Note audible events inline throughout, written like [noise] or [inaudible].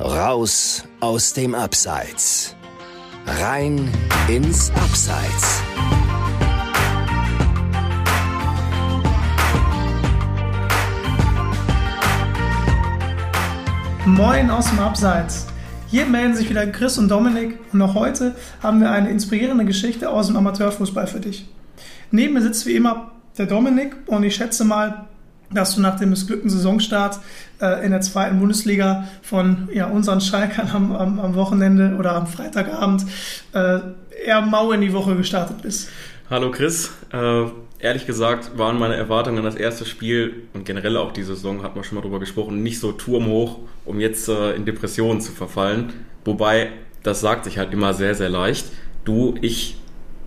Raus aus dem Abseits. Rein ins Abseits. Moin aus dem Abseits. Hier melden sich wieder Chris und Dominik und auch heute haben wir eine inspirierende Geschichte aus dem Amateurfußball für dich. Neben mir sitzt wie immer der Dominik und ich schätze mal, dass du nach dem missglückten Saisonstart äh, in der zweiten Bundesliga von ja, unseren Schalkern am, am, am Wochenende oder am Freitagabend äh, eher mau in die Woche gestartet bist. Hallo Chris. Äh, ehrlich gesagt waren meine Erwartungen an das erste Spiel und generell auch die Saison, hat man schon mal drüber gesprochen, nicht so turmhoch, um jetzt äh, in Depressionen zu verfallen. Wobei, das sagt sich halt immer sehr, sehr leicht. Du, ich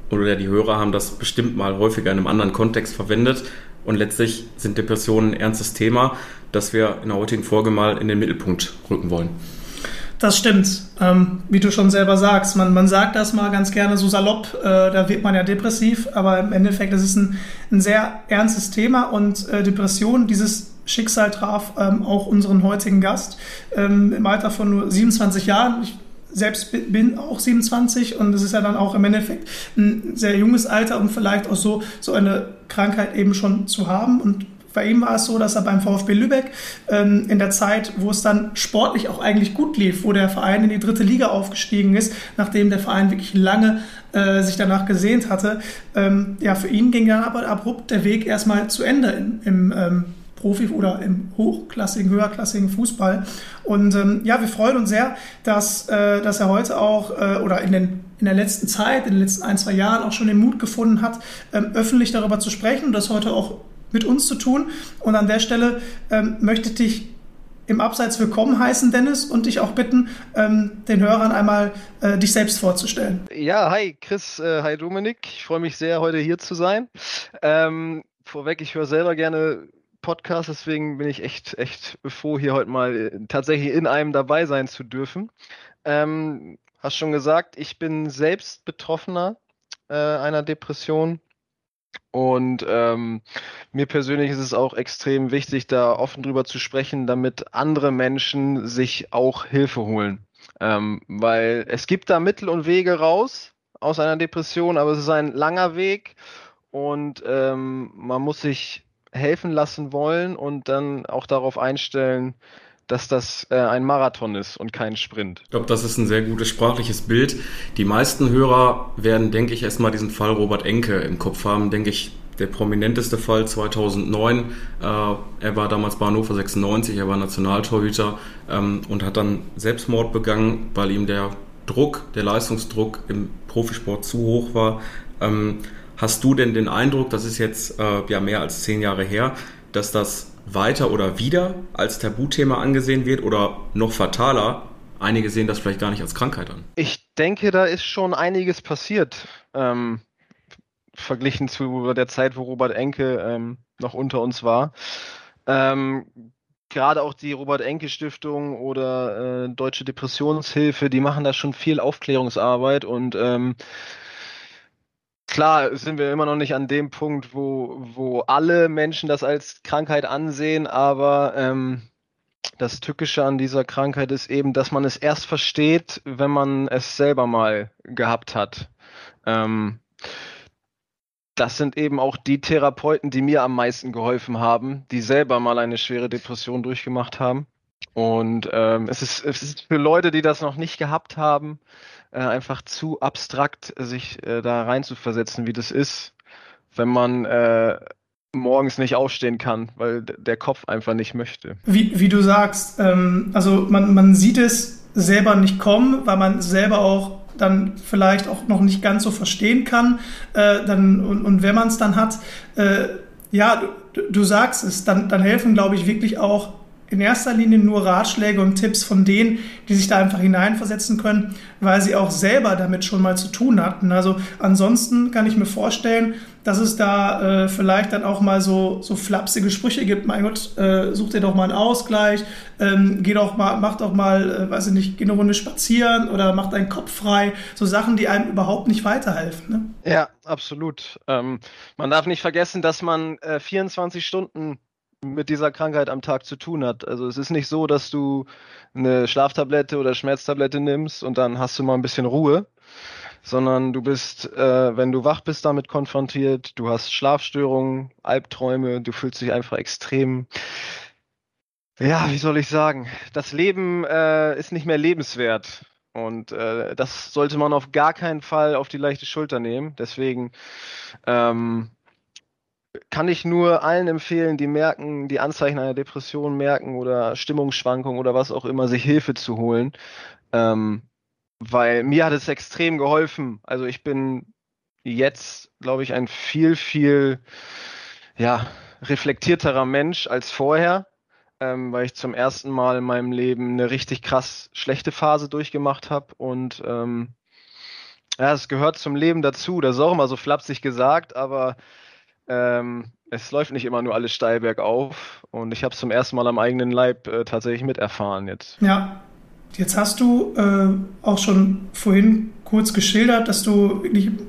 oder die Hörer haben das bestimmt mal häufiger in einem anderen Kontext verwendet. Und letztlich sind Depressionen ein ernstes Thema, das wir in der heutigen Folge mal in den Mittelpunkt rücken wollen. Das stimmt. Ähm, wie du schon selber sagst, man, man sagt das mal ganz gerne so salopp, äh, da wird man ja depressiv, aber im Endeffekt ist es ein, ein sehr ernstes Thema und äh, Depression, dieses Schicksal traf ähm, auch unseren heutigen Gast ähm, im Alter von nur 27 Jahren. Ich selbst bin auch 27 und es ist ja dann auch im Endeffekt ein sehr junges Alter, um vielleicht auch so, so eine Krankheit eben schon zu haben. Und bei ihm war es so, dass er beim VfB Lübeck ähm, in der Zeit, wo es dann sportlich auch eigentlich gut lief, wo der Verein in die dritte Liga aufgestiegen ist, nachdem der Verein wirklich lange äh, sich danach gesehnt hatte, ähm, ja, für ihn ging dann aber abrupt der Weg erstmal zu Ende in, im ähm, Profi- oder im hochklassigen, höherklassigen Fußball. Und ähm, ja, wir freuen uns sehr, dass, äh, dass er heute auch äh, oder in, den, in der letzten Zeit, in den letzten ein, zwei Jahren auch schon den Mut gefunden hat, ähm, öffentlich darüber zu sprechen und das heute auch mit uns zu tun. Und an der Stelle ähm, möchte ich dich im Abseits willkommen heißen, Dennis, und dich auch bitten, ähm, den Hörern einmal äh, dich selbst vorzustellen. Ja, hi Chris, äh, hi Dominik. Ich freue mich sehr, heute hier zu sein. Ähm, vorweg, ich höre selber gerne Podcast, deswegen bin ich echt, echt froh, hier heute mal äh, tatsächlich in einem dabei sein zu dürfen. Ähm, hast schon gesagt, ich bin selbst Betroffener äh, einer Depression. Und ähm, mir persönlich ist es auch extrem wichtig, da offen drüber zu sprechen, damit andere Menschen sich auch Hilfe holen. Ähm, weil es gibt da Mittel und Wege raus aus einer Depression, aber es ist ein langer Weg und ähm, man muss sich helfen lassen wollen und dann auch darauf einstellen, dass das äh, ein Marathon ist und kein Sprint. Ich glaube, das ist ein sehr gutes sprachliches Bild. Die meisten Hörer werden, denke ich, erstmal diesen Fall Robert Enke im Kopf haben, denke ich, der prominenteste Fall 2009. Äh, er war damals bei Hannover 96, er war Nationaltorhüter ähm, und hat dann Selbstmord begangen, weil ihm der Druck, der Leistungsdruck im Profisport zu hoch war. Ähm, Hast du denn den Eindruck, das ist jetzt äh, ja mehr als zehn Jahre her, dass das weiter oder wieder als Tabuthema angesehen wird oder noch fataler? Einige sehen das vielleicht gar nicht als Krankheit an. Ich denke, da ist schon einiges passiert. Ähm, verglichen zu der Zeit, wo Robert Enke ähm, noch unter uns war. Ähm, gerade auch die Robert Enke Stiftung oder äh, Deutsche Depressionshilfe, die machen da schon viel Aufklärungsarbeit und ähm, klar sind wir immer noch nicht an dem Punkt, wo, wo alle Menschen das als Krankheit ansehen, aber ähm, das Tückische an dieser Krankheit ist eben, dass man es erst versteht, wenn man es selber mal gehabt hat. Ähm, das sind eben auch die Therapeuten, die mir am meisten geholfen haben, die selber mal eine schwere Depression durchgemacht haben. Und ähm, es, ist, es ist für Leute, die das noch nicht gehabt haben, äh, einfach zu abstrakt, sich äh, da reinzuversetzen, wie das ist, wenn man äh, morgens nicht aufstehen kann, weil der Kopf einfach nicht möchte. Wie, wie du sagst, ähm, also man, man sieht es selber nicht kommen, weil man selber auch dann vielleicht auch noch nicht ganz so verstehen kann. Äh, dann, und, und wenn man es dann hat, äh, ja, du, du sagst es, dann, dann helfen, glaube ich, wirklich auch in erster Linie nur Ratschläge und Tipps von denen, die sich da einfach hineinversetzen können, weil sie auch selber damit schon mal zu tun hatten. Also ansonsten kann ich mir vorstellen, dass es da äh, vielleicht dann auch mal so, so flapsige Sprüche gibt. Mein Gott, äh, such dir doch mal einen Ausgleich, ähm, geh doch mal, mach doch mal, äh, weiß ich nicht, geh eine Runde spazieren oder mach deinen Kopf frei. So Sachen, die einem überhaupt nicht weiterhelfen. Ne? Ja, absolut. Ähm, man darf nicht vergessen, dass man 24 äh, Stunden mit dieser Krankheit am Tag zu tun hat. Also es ist nicht so, dass du eine Schlaftablette oder Schmerztablette nimmst und dann hast du mal ein bisschen Ruhe, sondern du bist, äh, wenn du wach bist, damit konfrontiert, du hast Schlafstörungen, Albträume, du fühlst dich einfach extrem, ja, wie soll ich sagen, das Leben äh, ist nicht mehr lebenswert. Und äh, das sollte man auf gar keinen Fall auf die leichte Schulter nehmen. Deswegen ähm, kann ich nur allen empfehlen, die merken, die Anzeichen einer Depression merken oder Stimmungsschwankungen oder was auch immer, sich Hilfe zu holen. Ähm, weil mir hat es extrem geholfen. Also ich bin jetzt, glaube ich, ein viel, viel ja, reflektierterer Mensch als vorher, ähm, weil ich zum ersten Mal in meinem Leben eine richtig krass schlechte Phase durchgemacht habe und ähm, ja, es gehört zum Leben dazu. Das ist auch immer so flapsig gesagt, aber ähm, es läuft nicht immer nur alles steil bergauf und ich habe es zum ersten Mal am eigenen Leib äh, tatsächlich miterfahren jetzt. Ja, jetzt hast du äh, auch schon vorhin kurz geschildert, dass du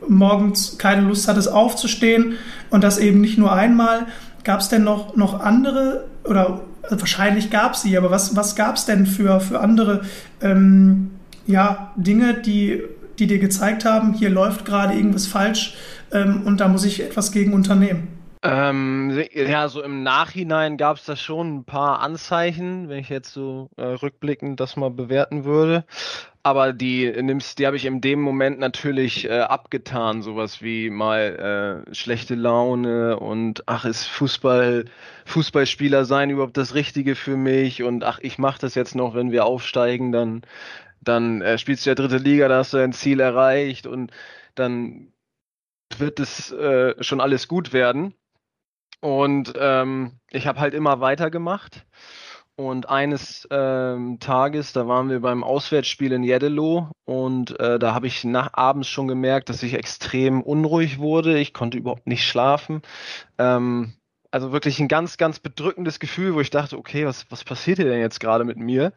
morgens keine Lust hattest aufzustehen und das eben nicht nur einmal. Gab es denn noch, noch andere oder also wahrscheinlich gab es sie, aber was, was gab es denn für, für andere ähm, ja, Dinge, die, die dir gezeigt haben, hier läuft gerade irgendwas falsch ähm, und da muss ich etwas gegen unternehmen? Ähm, ja, so im Nachhinein gab es da schon ein paar Anzeichen, wenn ich jetzt so äh, rückblickend das mal bewerten würde. Aber die nimmst, die habe ich in dem Moment natürlich äh, abgetan, sowas wie mal äh, schlechte Laune und ach, ist Fußball, Fußballspieler sein überhaupt das Richtige für mich und ach, ich mache das jetzt noch, wenn wir aufsteigen, dann, dann äh, spielst du ja dritte Liga, da hast du ein Ziel erreicht und dann wird es äh, schon alles gut werden. Und ähm, ich habe halt immer weitergemacht. Und eines ähm, Tages, da waren wir beim Auswärtsspiel in Jeddelo und äh, da habe ich nach abends schon gemerkt, dass ich extrem unruhig wurde. Ich konnte überhaupt nicht schlafen. Ähm, also wirklich ein ganz, ganz bedrückendes Gefühl, wo ich dachte, okay, was, was passiert hier denn jetzt gerade mit mir?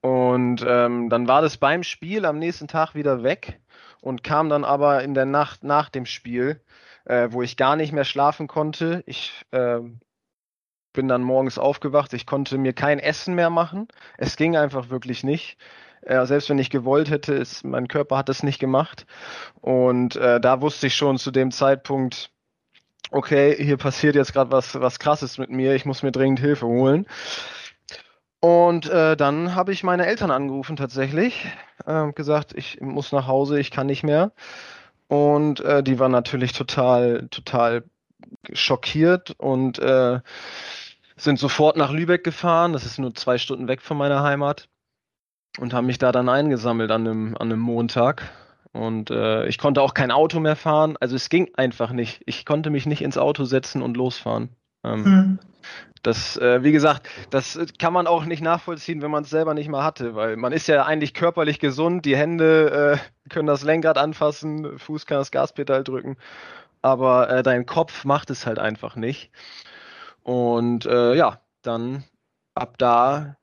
Und ähm, dann war das beim Spiel am nächsten Tag wieder weg und kam dann aber in der Nacht nach dem Spiel, äh, wo ich gar nicht mehr schlafen konnte. Ich äh, bin dann morgens aufgewacht, ich konnte mir kein Essen mehr machen. Es ging einfach wirklich nicht. Äh, selbst wenn ich gewollt hätte, ist, mein Körper hat es nicht gemacht. Und äh, da wusste ich schon zu dem Zeitpunkt, okay, hier passiert jetzt gerade was, was krasses mit mir, ich muss mir dringend Hilfe holen. Und äh, dann habe ich meine Eltern angerufen tatsächlich, äh, gesagt, ich muss nach Hause, ich kann nicht mehr. Und äh, die waren natürlich total, total schockiert und äh, sind sofort nach Lübeck gefahren. Das ist nur zwei Stunden weg von meiner Heimat und haben mich da dann eingesammelt an einem, an einem Montag. Und äh, ich konnte auch kein Auto mehr fahren. Also es ging einfach nicht. Ich konnte mich nicht ins Auto setzen und losfahren. Ähm, hm. Das, äh, wie gesagt, das kann man auch nicht nachvollziehen, wenn man es selber nicht mal hatte, weil man ist ja eigentlich körperlich gesund, die Hände äh, können das Lenkrad anfassen, Fuß kann das Gaspedal drücken, aber äh, dein Kopf macht es halt einfach nicht. Und äh, ja, dann ab da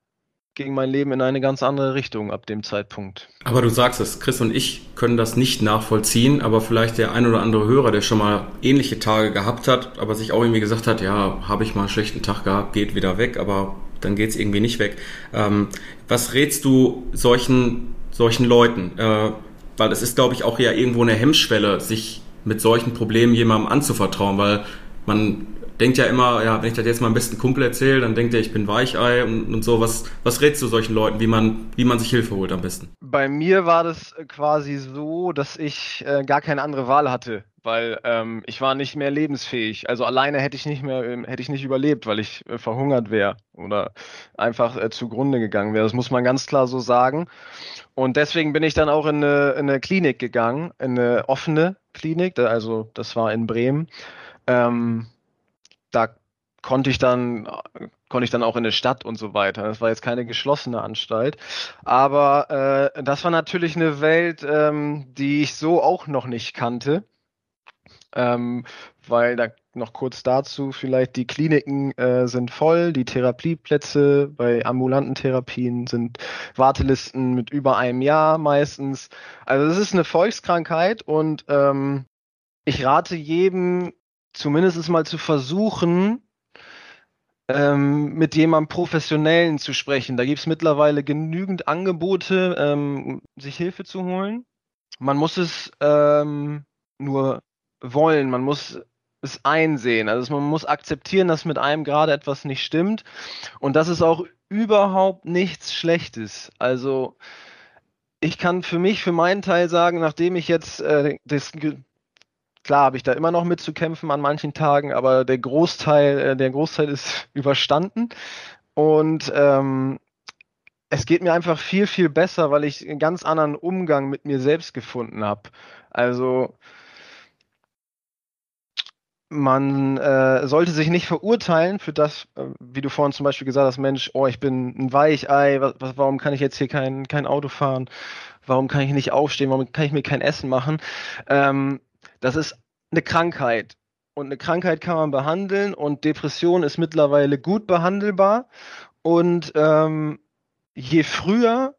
ging mein Leben in eine ganz andere Richtung ab dem Zeitpunkt. Aber du sagst es, Chris und ich können das nicht nachvollziehen, aber vielleicht der ein oder andere Hörer, der schon mal ähnliche Tage gehabt hat, aber sich auch irgendwie gesagt hat, ja, habe ich mal einen schlechten Tag gehabt, geht wieder weg, aber dann geht es irgendwie nicht weg. Ähm, was rätst du solchen, solchen Leuten? Äh, weil es ist, glaube ich, auch ja irgendwo eine Hemmschwelle, sich mit solchen Problemen jemandem anzuvertrauen, weil man denkt ja immer, ja, wenn ich das jetzt am besten Kumpel erzähle, dann denkt er, ich bin Weichei und, und so. Was, was rätst du solchen Leuten, wie man, wie man sich Hilfe holt am besten? Bei mir war das quasi so, dass ich äh, gar keine andere Wahl hatte, weil ähm, ich war nicht mehr lebensfähig. Also alleine hätte ich nicht mehr, ähm, hätte ich nicht überlebt, weil ich äh, verhungert wäre oder einfach äh, zugrunde gegangen wäre. Das muss man ganz klar so sagen. Und deswegen bin ich dann auch in eine, in eine Klinik gegangen, in eine offene Klinik, also das war in Bremen. Ähm, da konnte ich dann konnte ich dann auch in eine Stadt und so weiter. Das war jetzt keine geschlossene Anstalt, aber äh, das war natürlich eine Welt, ähm, die ich so auch noch nicht kannte, ähm, weil da noch kurz dazu vielleicht die Kliniken äh, sind voll, die Therapieplätze bei ambulanten Therapien sind Wartelisten mit über einem Jahr meistens. Also es ist eine Volkskrankheit und ähm, ich rate jedem zumindest mal zu versuchen, ähm, mit jemandem Professionellen zu sprechen. Da gibt es mittlerweile genügend Angebote, ähm, sich Hilfe zu holen. Man muss es ähm, nur wollen, man muss es einsehen. Also man muss akzeptieren, dass mit einem gerade etwas nicht stimmt. Und das ist auch überhaupt nichts Schlechtes. Also ich kann für mich, für meinen Teil sagen, nachdem ich jetzt äh, das Klar habe ich da immer noch mitzukämpfen an manchen Tagen, aber der Großteil, äh, der Großteil ist [laughs] überstanden. Und ähm, es geht mir einfach viel, viel besser, weil ich einen ganz anderen Umgang mit mir selbst gefunden habe. Also man äh, sollte sich nicht verurteilen für das, äh, wie du vorhin zum Beispiel gesagt hast, Mensch, oh, ich bin ein Weichei, was, was, warum kann ich jetzt hier kein, kein Auto fahren? Warum kann ich nicht aufstehen? Warum kann ich mir kein Essen machen? Ähm, das ist eine Krankheit. Und eine Krankheit kann man behandeln und Depression ist mittlerweile gut behandelbar. Und ähm, je früher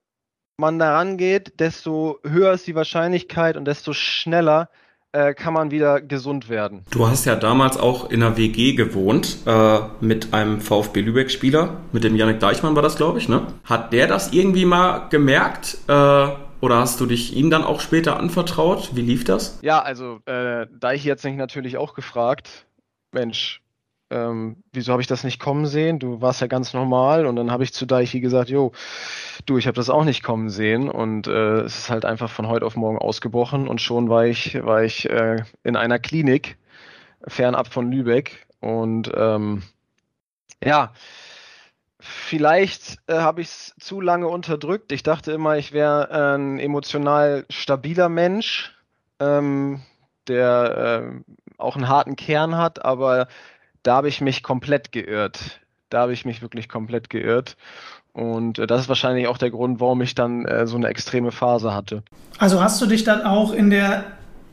man daran geht, desto höher ist die Wahrscheinlichkeit und desto schneller äh, kann man wieder gesund werden. Du hast ja damals auch in einer WG gewohnt äh, mit einem VfB Lübeck-Spieler, mit dem Janik Deichmann war das, glaube ich. Ne? Hat der das irgendwie mal gemerkt? Äh, oder hast du dich ihm dann auch später anvertraut? Wie lief das? Ja, also äh, Deich jetzt nicht natürlich auch gefragt, Mensch, ähm, wieso habe ich das nicht kommen sehen? Du warst ja ganz normal und dann habe ich zu Deichi gesagt, jo, du, ich habe das auch nicht kommen sehen und äh, es ist halt einfach von heute auf morgen ausgebrochen und schon war ich, war ich äh, in einer Klinik fernab von Lübeck und ähm, ja, Vielleicht äh, habe ich es zu lange unterdrückt. Ich dachte immer, ich wäre äh, ein emotional stabiler Mensch, ähm, der äh, auch einen harten Kern hat, aber da habe ich mich komplett geirrt. Da habe ich mich wirklich komplett geirrt. Und äh, das ist wahrscheinlich auch der Grund, warum ich dann äh, so eine extreme Phase hatte. Also hast du dich dann auch in der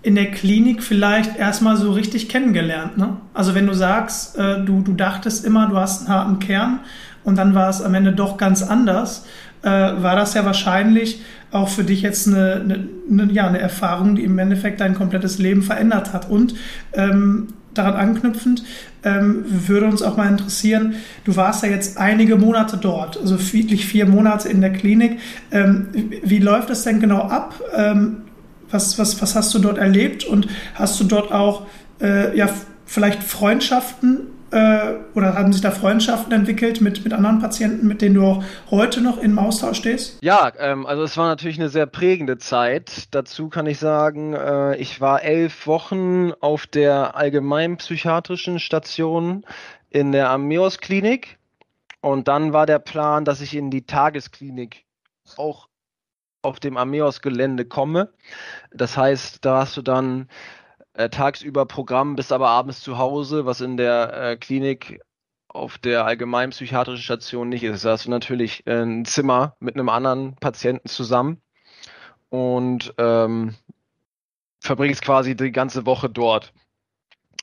in der Klinik vielleicht erstmal so richtig kennengelernt, ne? Also wenn du sagst, äh, du, du dachtest immer, du hast einen harten Kern und dann war es am Ende doch ganz anders, äh, war das ja wahrscheinlich auch für dich jetzt eine, eine, eine, ja, eine Erfahrung, die im Endeffekt dein komplettes Leben verändert hat. Und ähm, daran anknüpfend ähm, würde uns auch mal interessieren, du warst ja jetzt einige Monate dort, also wirklich vier Monate in der Klinik. Ähm, wie läuft es denn genau ab? Ähm, was, was, was hast du dort erlebt und hast du dort auch äh, ja, vielleicht Freundschaften äh, oder haben sich da Freundschaften entwickelt mit, mit anderen Patienten, mit denen du auch heute noch im Austausch stehst? Ja, ähm, also es war natürlich eine sehr prägende Zeit. Dazu kann ich sagen, äh, ich war elf Wochen auf der allgemeinpsychiatrischen Station in der Ameos Klinik und dann war der Plan, dass ich in die Tagesklinik auch auf dem Ameos Gelände komme. Das heißt, da hast du dann äh, tagsüber Programm, bist aber abends zu Hause, was in der äh, Klinik auf der allgemeinen psychiatrischen Station nicht ist. Da hast du natürlich äh, ein Zimmer mit einem anderen Patienten zusammen und ähm, verbringst quasi die ganze Woche dort.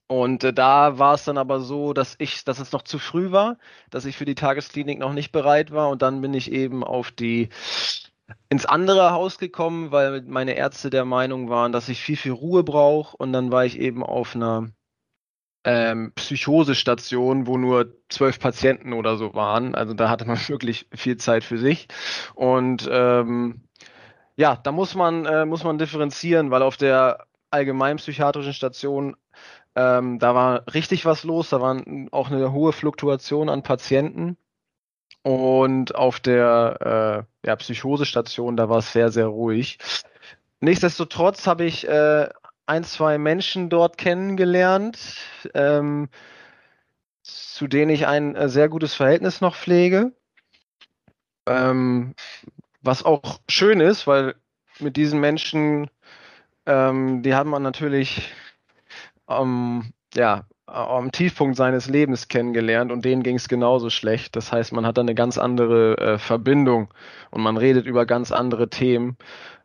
Und äh, da war es dann aber so, dass ich, dass es noch zu früh war, dass ich für die Tagesklinik noch nicht bereit war und dann bin ich eben auf die ins andere Haus gekommen, weil meine Ärzte der Meinung waren, dass ich viel, viel Ruhe brauche. Und dann war ich eben auf einer ähm, Psychosestation, wo nur zwölf Patienten oder so waren. Also da hatte man [laughs] wirklich viel Zeit für sich. Und ähm, ja, da muss man, äh, muss man differenzieren, weil auf der allgemeinpsychiatrischen Station ähm, da war richtig was los. Da war auch eine hohe Fluktuation an Patienten. Und auf der äh, ja, Psychosestation, da war es sehr, sehr ruhig. Nichtsdestotrotz habe ich äh, ein, zwei Menschen dort kennengelernt, ähm, zu denen ich ein äh, sehr gutes Verhältnis noch pflege. Ähm, was auch schön ist, weil mit diesen Menschen, ähm, die hat man natürlich ähm, ja, am Tiefpunkt seines Lebens kennengelernt und denen ging es genauso schlecht. Das heißt, man hat dann eine ganz andere äh, Verbindung und man redet über ganz andere Themen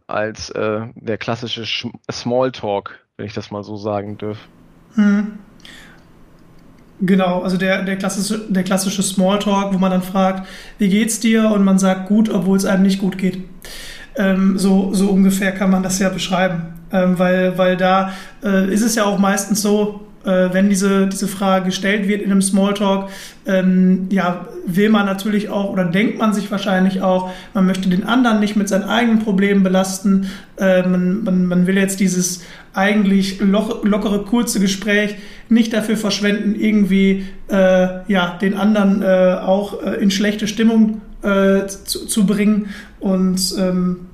als äh, der klassische Sch Smalltalk, wenn ich das mal so sagen darf. Hm. Genau, also der, der, klassische, der klassische Smalltalk, wo man dann fragt, wie geht's dir? Und man sagt gut, obwohl es einem nicht gut geht. Ähm, so, so ungefähr kann man das ja beschreiben. Ähm, weil, weil da äh, ist es ja auch meistens so, äh, wenn diese, diese Frage gestellt wird in einem Smalltalk, ähm, ja, will man natürlich auch oder denkt man sich wahrscheinlich auch, man möchte den anderen nicht mit seinen eigenen Problemen belasten. Äh, man, man, man will jetzt dieses eigentlich loch, lockere, kurze Gespräch nicht dafür verschwenden, irgendwie äh, ja, den anderen äh, auch äh, in schlechte Stimmung äh, zu, zu, bringen. Und ähm,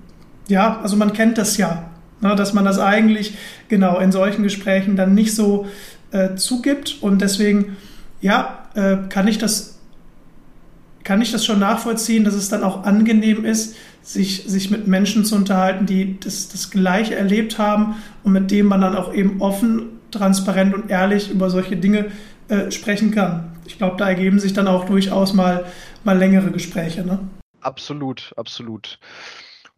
ja, also man kennt das ja, ne, dass man das eigentlich genau in solchen Gesprächen dann nicht so äh, zugibt. Und deswegen, ja, äh, kann ich das kann ich das schon nachvollziehen, dass es dann auch angenehm ist, sich, sich mit Menschen zu unterhalten, die das, das Gleiche erlebt haben und mit dem man dann auch eben offen, transparent und ehrlich über solche Dinge äh, sprechen kann. Ich glaube, da ergeben sich dann auch durchaus mal, mal längere Gespräche. Ne? Absolut, absolut.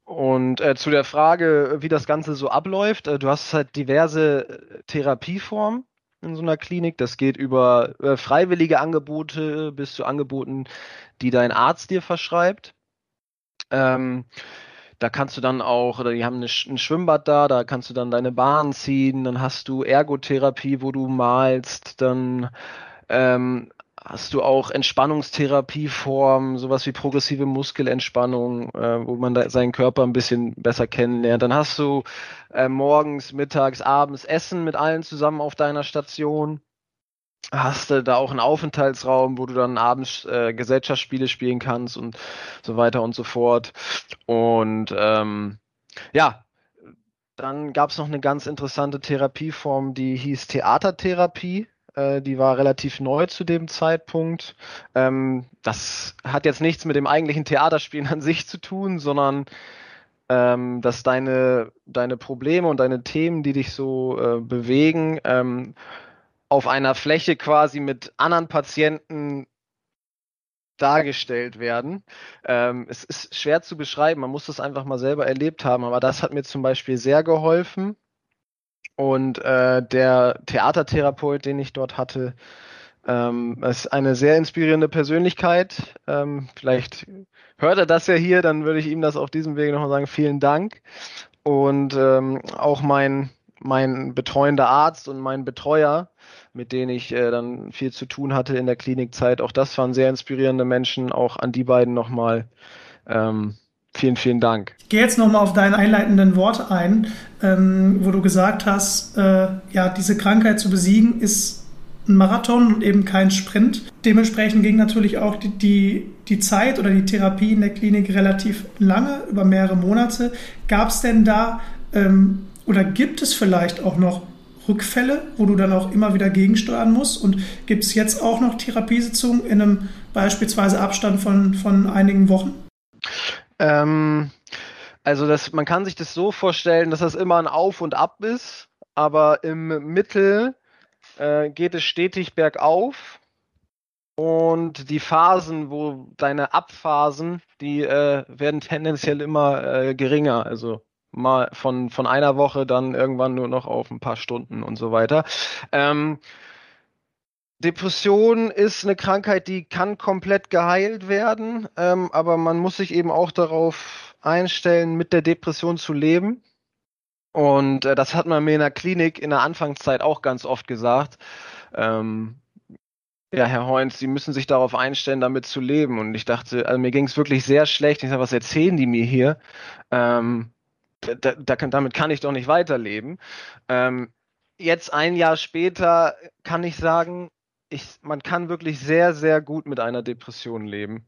Und äh, zu der Frage, wie das Ganze so abläuft, äh, du hast halt diverse äh, Therapieformen in so einer Klinik. Das geht über äh, freiwillige Angebote bis zu Angeboten, die dein Arzt dir verschreibt. Ähm, da kannst du dann auch, oder die haben eine, ein Schwimmbad da, da kannst du dann deine Bahn ziehen, dann hast du Ergotherapie, wo du malst, dann ähm, hast du auch Entspannungstherapieformen, sowas wie progressive Muskelentspannung, äh, wo man da seinen Körper ein bisschen besser kennenlernt. Dann hast du äh, morgens, mittags, abends Essen mit allen zusammen auf deiner Station. Hast du da auch einen Aufenthaltsraum, wo du dann abends äh, Gesellschaftsspiele spielen kannst und so weiter und so fort. Und ähm, ja, dann gab es noch eine ganz interessante Therapieform, die hieß Theatertherapie. Äh, die war relativ neu zu dem Zeitpunkt. Ähm, das hat jetzt nichts mit dem eigentlichen Theaterspielen an sich zu tun, sondern ähm, dass deine, deine Probleme und deine Themen, die dich so äh, bewegen, ähm, auf einer Fläche quasi mit anderen Patienten dargestellt werden. Ähm, es ist schwer zu beschreiben, man muss das einfach mal selber erlebt haben, aber das hat mir zum Beispiel sehr geholfen. Und äh, der Theatertherapeut, den ich dort hatte, ähm, ist eine sehr inspirierende Persönlichkeit. Ähm, vielleicht hört er das ja hier, dann würde ich ihm das auf diesem Wege nochmal sagen. Vielen Dank. Und ähm, auch mein, mein betreuender Arzt und mein Betreuer, mit denen ich äh, dann viel zu tun hatte in der Klinikzeit, auch das waren sehr inspirierende Menschen. Auch an die beiden nochmal ähm, Vielen, vielen Dank. Ich gehe jetzt nochmal auf deine einleitenden Worte ein, ähm, wo du gesagt hast, äh, ja, diese Krankheit zu besiegen ist ein Marathon und eben kein Sprint. Dementsprechend ging natürlich auch die, die, die Zeit oder die Therapie in der Klinik relativ lange, über mehrere Monate. Gab es denn da ähm, oder gibt es vielleicht auch noch Rückfälle, wo du dann auch immer wieder gegensteuern musst? Und gibt es jetzt auch noch Therapiesitzungen in einem beispielsweise Abstand von, von einigen Wochen? Ähm, also das, man kann sich das so vorstellen, dass das immer ein Auf und Ab ist, aber im Mittel äh, geht es stetig bergauf. Und die Phasen, wo deine Abphasen, die äh, werden tendenziell immer äh, geringer. Also mal von, von einer Woche dann irgendwann nur noch auf ein paar Stunden und so weiter. Ähm, Depression ist eine Krankheit, die kann komplett geheilt werden, ähm, aber man muss sich eben auch darauf einstellen, mit der Depression zu leben. Und äh, das hat man mir in der Klinik in der Anfangszeit auch ganz oft gesagt. Ähm, ja, Herr Heunz, Sie müssen sich darauf einstellen, damit zu leben. Und ich dachte, also mir ging es wirklich sehr schlecht. Ich sage, was erzählen die mir hier? Ähm, da, da, damit kann ich doch nicht weiterleben. Ähm, jetzt ein Jahr später kann ich sagen, ich, man kann wirklich sehr, sehr gut mit einer Depression leben.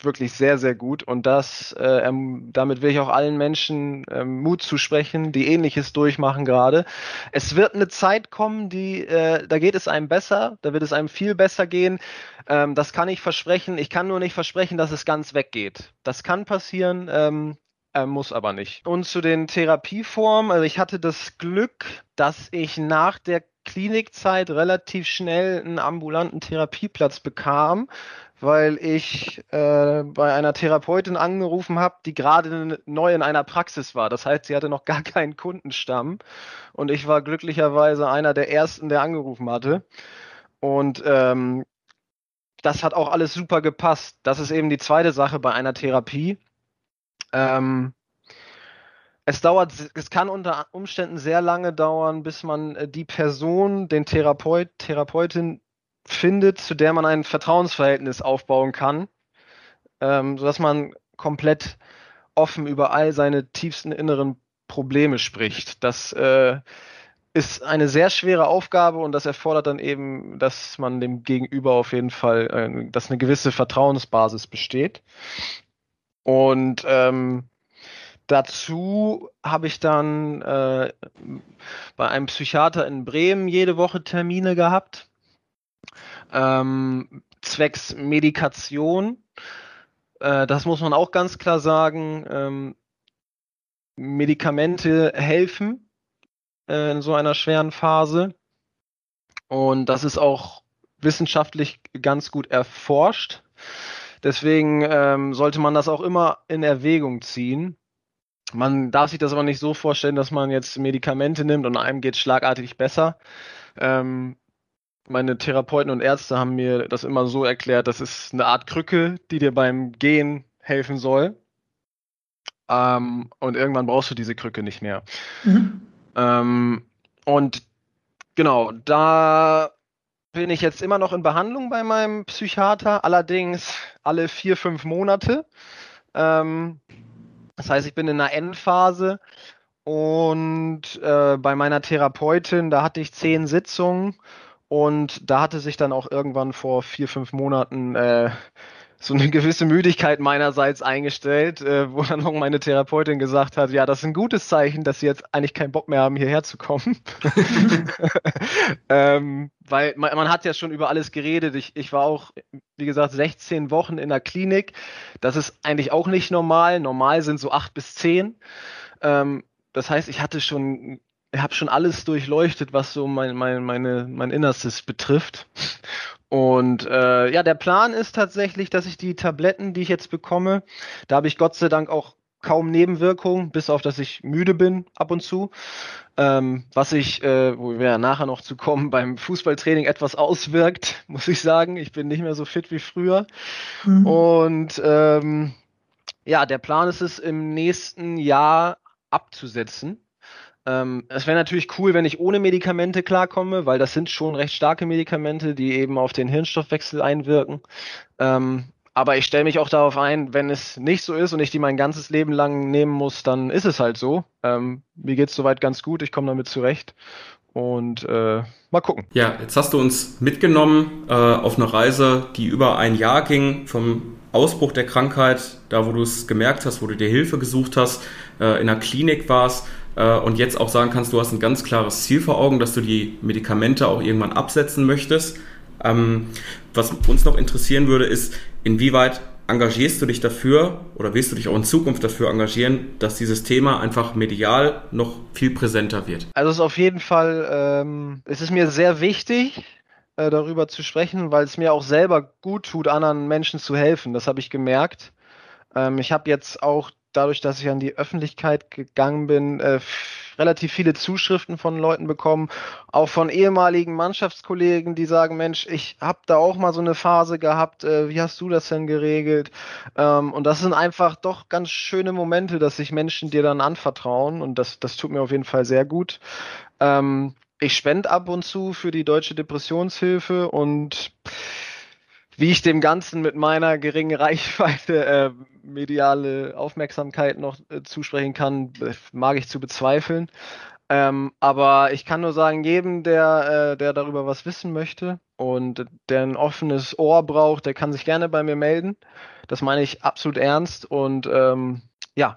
Wirklich sehr, sehr gut. Und das, äh, ähm, damit will ich auch allen Menschen ähm, Mut zusprechen, die ähnliches durchmachen gerade. Es wird eine Zeit kommen, die, äh, da geht es einem besser, da wird es einem viel besser gehen. Ähm, das kann ich versprechen. Ich kann nur nicht versprechen, dass es ganz weggeht. Das kann passieren. Ähm, äh, muss aber nicht. Und zu den Therapieformen, also ich hatte das Glück, dass ich nach der Klinikzeit relativ schnell einen ambulanten Therapieplatz bekam, weil ich äh, bei einer Therapeutin angerufen habe, die gerade neu in einer Praxis war. Das heißt, sie hatte noch gar keinen Kundenstamm und ich war glücklicherweise einer der ersten, der angerufen hatte. Und ähm, das hat auch alles super gepasst. Das ist eben die zweite Sache bei einer Therapie. Ähm, es dauert, es kann unter Umständen sehr lange dauern, bis man äh, die Person, den Therapeut, Therapeutin findet, zu der man ein Vertrauensverhältnis aufbauen kann, ähm, sodass man komplett offen über all seine tiefsten inneren Probleme spricht. Das äh, ist eine sehr schwere Aufgabe und das erfordert dann eben, dass man dem Gegenüber auf jeden Fall, äh, dass eine gewisse Vertrauensbasis besteht. Und ähm, dazu habe ich dann äh, bei einem Psychiater in Bremen jede Woche Termine gehabt, ähm, zwecks Medikation. Äh, das muss man auch ganz klar sagen. Ähm, Medikamente helfen äh, in so einer schweren Phase. Und das ist auch wissenschaftlich ganz gut erforscht. Deswegen ähm, sollte man das auch immer in Erwägung ziehen. Man darf sich das aber nicht so vorstellen, dass man jetzt Medikamente nimmt und einem geht schlagartig besser. Ähm, meine Therapeuten und Ärzte haben mir das immer so erklärt, das ist eine Art Krücke, die dir beim Gehen helfen soll. Ähm, und irgendwann brauchst du diese Krücke nicht mehr. Mhm. Ähm, und genau, da bin ich jetzt immer noch in Behandlung bei meinem Psychiater, allerdings alle vier, fünf Monate. Ähm, das heißt, ich bin in einer Endphase und äh, bei meiner Therapeutin, da hatte ich zehn Sitzungen und da hatte sich dann auch irgendwann vor vier, fünf Monaten äh, so eine gewisse Müdigkeit meinerseits eingestellt, äh, wo dann auch meine Therapeutin gesagt hat, ja, das ist ein gutes Zeichen, dass sie jetzt eigentlich keinen Bock mehr haben, hierher zu kommen. [laughs] [laughs] ähm, weil man, man, hat ja schon über alles geredet. Ich, ich war auch, wie gesagt, 16 Wochen in der Klinik. Das ist eigentlich auch nicht normal. Normal sind so acht bis zehn. Ähm, das heißt, ich hatte schon ich habe schon alles durchleuchtet, was so mein, mein, meine, mein Innerstes betrifft. Und äh, ja, der Plan ist tatsächlich, dass ich die Tabletten, die ich jetzt bekomme, da habe ich Gott sei Dank auch kaum Nebenwirkungen, bis auf dass ich müde bin ab und zu. Ähm, was sich, äh, wo wir ja nachher noch zu kommen, beim Fußballtraining etwas auswirkt, [laughs] muss ich sagen. Ich bin nicht mehr so fit wie früher. Mhm. Und ähm, ja, der Plan ist es, im nächsten Jahr abzusetzen. Ähm, es wäre natürlich cool, wenn ich ohne Medikamente klarkomme, weil das sind schon recht starke Medikamente, die eben auf den Hirnstoffwechsel einwirken. Ähm, aber ich stelle mich auch darauf ein, wenn es nicht so ist und ich die mein ganzes Leben lang nehmen muss, dann ist es halt so. Ähm, mir geht's soweit ganz gut, ich komme damit zurecht. Und äh, mal gucken. Ja, jetzt hast du uns mitgenommen äh, auf eine Reise, die über ein Jahr ging, vom Ausbruch der Krankheit, da wo du es gemerkt hast, wo du dir Hilfe gesucht hast, äh, in der Klinik warst äh, und jetzt auch sagen kannst, du hast ein ganz klares Ziel vor Augen, dass du die Medikamente auch irgendwann absetzen möchtest. Ähm, was uns noch interessieren würde, ist, inwieweit engagierst du dich dafür oder willst du dich auch in Zukunft dafür engagieren, dass dieses Thema einfach medial noch viel präsenter wird? Also es ist auf jeden Fall, ähm, es ist mir sehr wichtig, äh, darüber zu sprechen, weil es mir auch selber gut tut, anderen Menschen zu helfen. Das habe ich gemerkt. Ähm, ich habe jetzt auch dadurch, dass ich an die Öffentlichkeit gegangen bin, äh, relativ viele Zuschriften von Leuten bekommen, auch von ehemaligen Mannschaftskollegen, die sagen, Mensch, ich habe da auch mal so eine Phase gehabt, äh, wie hast du das denn geregelt? Ähm, und das sind einfach doch ganz schöne Momente, dass sich Menschen dir dann anvertrauen und das, das tut mir auf jeden Fall sehr gut. Ähm, ich spende ab und zu für die Deutsche Depressionshilfe und wie ich dem Ganzen mit meiner geringen Reichweite äh, mediale Aufmerksamkeit noch äh, zusprechen kann, mag ich zu bezweifeln. Ähm, aber ich kann nur sagen, jedem, der, äh, der darüber was wissen möchte und der ein offenes Ohr braucht, der kann sich gerne bei mir melden. Das meine ich absolut ernst. Und ähm, ja,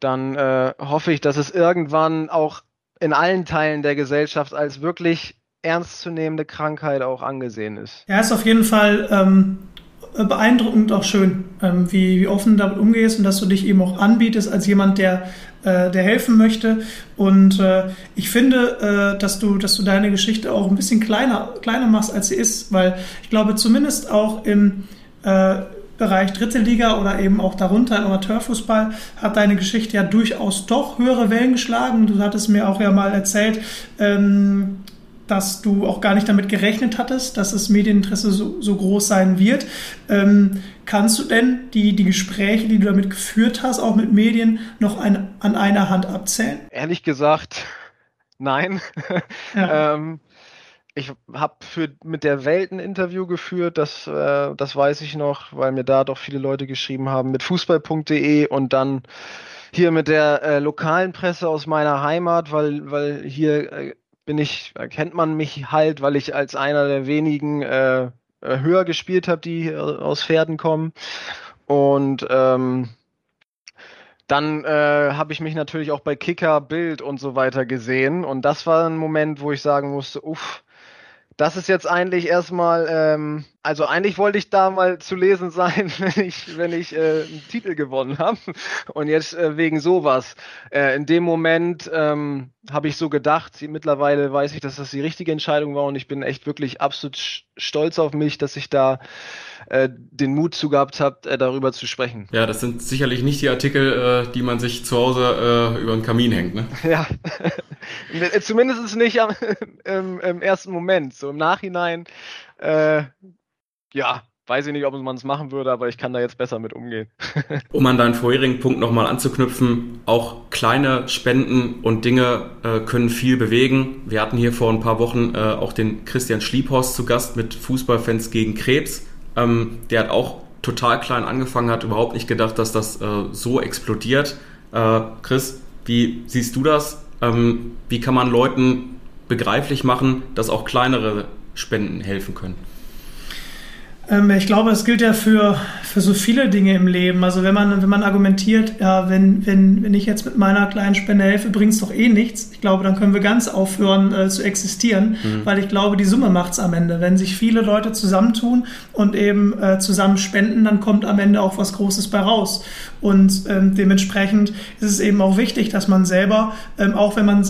dann äh, hoffe ich, dass es irgendwann auch in allen Teilen der Gesellschaft als wirklich ernstzunehmende Krankheit auch angesehen ist. Ja, ist auf jeden Fall ähm, beeindruckend auch schön, ähm, wie, wie offen du damit umgehst und dass du dich eben auch anbietest als jemand, der, äh, der helfen möchte. Und äh, ich finde, äh, dass, du, dass du deine Geschichte auch ein bisschen kleiner, kleiner machst, als sie ist, weil ich glaube, zumindest auch im äh, Bereich dritte Liga oder eben auch darunter im Amateurfußball hat deine Geschichte ja durchaus doch höhere Wellen geschlagen. Du hattest mir auch ja mal erzählt, ähm, dass du auch gar nicht damit gerechnet hattest, dass das Medieninteresse so, so groß sein wird. Ähm, kannst du denn die, die Gespräche, die du damit geführt hast, auch mit Medien, noch ein, an einer Hand abzählen? Ehrlich gesagt, [laughs] nein. [laughs] Ja. ähm, ich habe mit der Welt ein Interview geführt, das, äh, das weiß ich noch, weil mir da doch viele Leute geschrieben haben, mit fußball.de und dann hier mit der äh, lokalen Presse aus meiner Heimat, weil, weil hier äh, bin ich, kennt man mich halt, weil ich als einer der wenigen äh, äh höher gespielt habe, die aus Pferden kommen. Und ähm, dann äh, habe ich mich natürlich auch bei Kicker, Bild und so weiter gesehen. Und das war ein Moment, wo ich sagen musste, uff, das ist jetzt eigentlich erstmal, ähm, also eigentlich wollte ich da mal zu lesen sein, [laughs] wenn ich, wenn ich äh, einen Titel gewonnen habe. Und jetzt äh, wegen sowas. Äh, in dem Moment ähm, habe ich so gedacht, mittlerweile weiß ich, dass das die richtige Entscheidung war und ich bin echt wirklich absolut stolz auf mich, dass ich da äh, den Mut zu gehabt habe, äh, darüber zu sprechen. Ja, das sind sicherlich nicht die Artikel, äh, die man sich zu Hause äh, über den Kamin hängt, ne? [laughs] Ja, zumindest nicht am, [laughs] im, im, ersten Moment. So im Nachhinein, äh, ja, weiß ich nicht, ob man es machen würde, aber ich kann da jetzt besser mit umgehen. [laughs] um an deinen vorherigen Punkt nochmal anzuknüpfen, auch kleine Spenden und Dinge äh, können viel bewegen. Wir hatten hier vor ein paar Wochen äh, auch den Christian Schliebhorst zu Gast mit Fußballfans gegen Krebs. Ähm, der hat auch total klein angefangen, hat überhaupt nicht gedacht, dass das äh, so explodiert. Äh, Chris, wie siehst du das? Ähm, wie kann man Leuten begreiflich machen, dass auch kleinere Spenden helfen können? Ähm, ich glaube, es gilt ja für, für so viele Dinge im Leben. Also wenn man, wenn man argumentiert, ja, wenn, wenn, wenn ich jetzt mit meiner kleinen Spende helfe, bringt es doch eh nichts. Ich glaube, dann können wir ganz aufhören äh, zu existieren, mhm. weil ich glaube, die Summe macht es am Ende. Wenn sich viele Leute zusammentun und eben äh, zusammen spenden, dann kommt am Ende auch was Großes bei raus. Und ähm, dementsprechend ist es eben auch wichtig, dass man selber, ähm, auch wenn man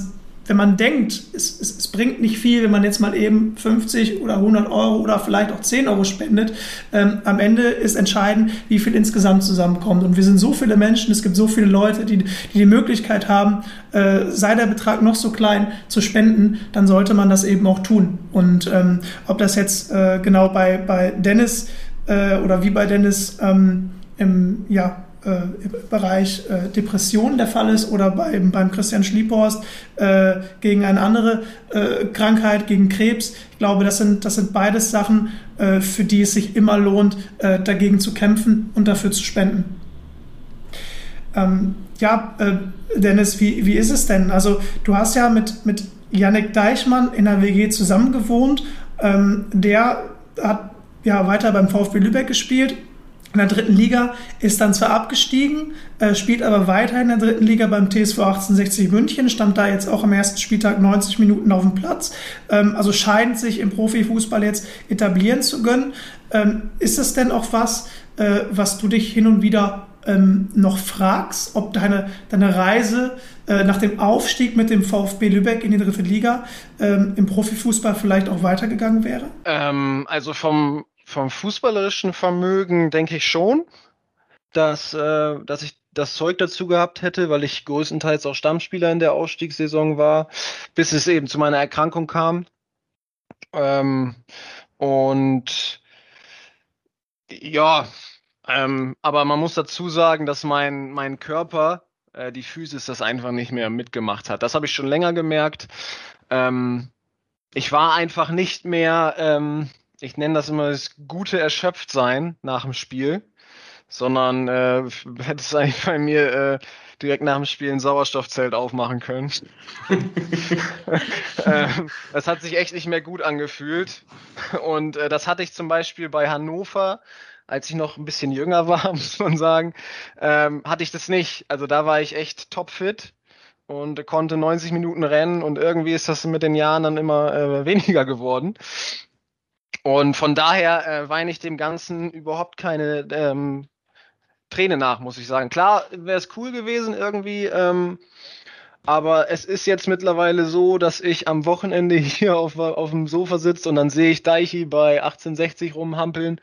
wenn man denkt, es, es, es, bringt nicht viel, wenn man jetzt mal eben 50 oder 100 Euro oder vielleicht auch 10 Euro spendet, ähm, am Ende ist entscheidend, wie viel insgesamt zusammenkommt. Und wir sind so viele Menschen, es gibt so viele Leute, die die, die Möglichkeit haben, äh, sei der Betrag noch so klein, zu spenden, dann sollte man das eben auch tun. Und ähm, ob das jetzt äh, genau bei, bei Dennis äh, oder wie bei Dennis ähm, im, ja, Bereich äh, Depression der Fall ist oder beim, beim Christian Schliephorst äh, gegen eine andere äh, Krankheit, gegen Krebs. Ich glaube, das sind, das sind beides Sachen, äh, für die es sich immer lohnt, äh, dagegen zu kämpfen und dafür zu spenden. Ähm, ja, Dennis, wie, wie ist es denn? Also du hast ja mit, mit Yannick Deichmann in der WG zusammengewohnt. Ähm, der hat ja weiter beim VfB Lübeck gespielt in der dritten Liga, ist dann zwar abgestiegen, äh, spielt aber weiter in der dritten Liga beim TSV 1860 München, stand da jetzt auch am ersten Spieltag 90 Minuten auf dem Platz, ähm, also scheint sich im Profifußball jetzt etablieren zu können. Ähm, ist es denn auch was, äh, was du dich hin und wieder ähm, noch fragst, ob deine, deine Reise äh, nach dem Aufstieg mit dem VfB Lübeck in die dritte Liga ähm, im Profifußball vielleicht auch weitergegangen wäre? Ähm, also vom vom fußballerischen Vermögen denke ich schon, dass, äh, dass ich das Zeug dazu gehabt hätte, weil ich größtenteils auch Stammspieler in der Ausstiegssaison war, bis es eben zu meiner Erkrankung kam. Ähm, und ja, ähm, aber man muss dazu sagen, dass mein, mein Körper, äh, die Physis, das einfach nicht mehr mitgemacht hat. Das habe ich schon länger gemerkt. Ähm, ich war einfach nicht mehr ähm, ich nenne das immer das gute Erschöpftsein nach dem Spiel, sondern äh, [laughs] hätte es eigentlich bei mir äh, direkt nach dem Spiel ein Sauerstoffzelt aufmachen können. [laughs] ähm, das hat sich echt nicht mehr gut angefühlt. Und äh, das hatte ich zum Beispiel bei Hannover, als ich noch ein bisschen jünger war, [laughs] muss man sagen, ähm, hatte ich das nicht. Also da war ich echt topfit und konnte 90 Minuten rennen und irgendwie ist das mit den Jahren dann immer äh, weniger geworden. Und von daher äh, weine ich dem Ganzen überhaupt keine ähm, Träne nach, muss ich sagen. Klar wäre es cool gewesen irgendwie, ähm, aber es ist jetzt mittlerweile so, dass ich am Wochenende [laughs] hier auf, auf dem Sofa sitze und dann sehe ich Deichi bei 1860 rumhampeln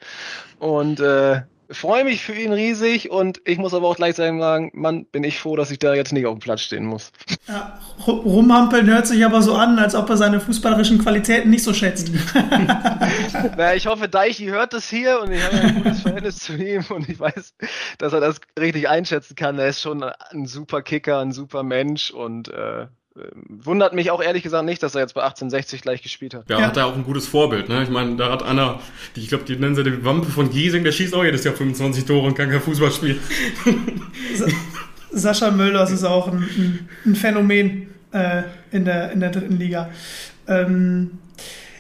und äh, freue mich für ihn riesig und ich muss aber auch gleich sagen, Mann, bin ich froh, dass ich da jetzt nicht auf dem Platz stehen muss. Ja, rumhampeln hört sich aber so an, als ob er seine fußballerischen Qualitäten nicht so schätzt. [laughs] naja, ich hoffe, Deichi hört das hier und ich habe ein gutes Verhältnis zu ihm und ich weiß, dass er das richtig einschätzen kann. Er ist schon ein super Kicker, ein super Mensch und äh, wundert mich auch ehrlich gesagt nicht, dass er jetzt bei 1860 gleich gespielt hat. Ja, ja. hat er auch ein gutes Vorbild. Ne? Ich meine, da hat einer, ich glaube, die nennen sie die Wampe von Giesing, der schießt auch jedes Jahr 25 Tore und kann kein Fußball spielen. Sascha Mölders ist auch ein, ein, ein Phänomen äh, in, der, in der dritten Liga. Ähm,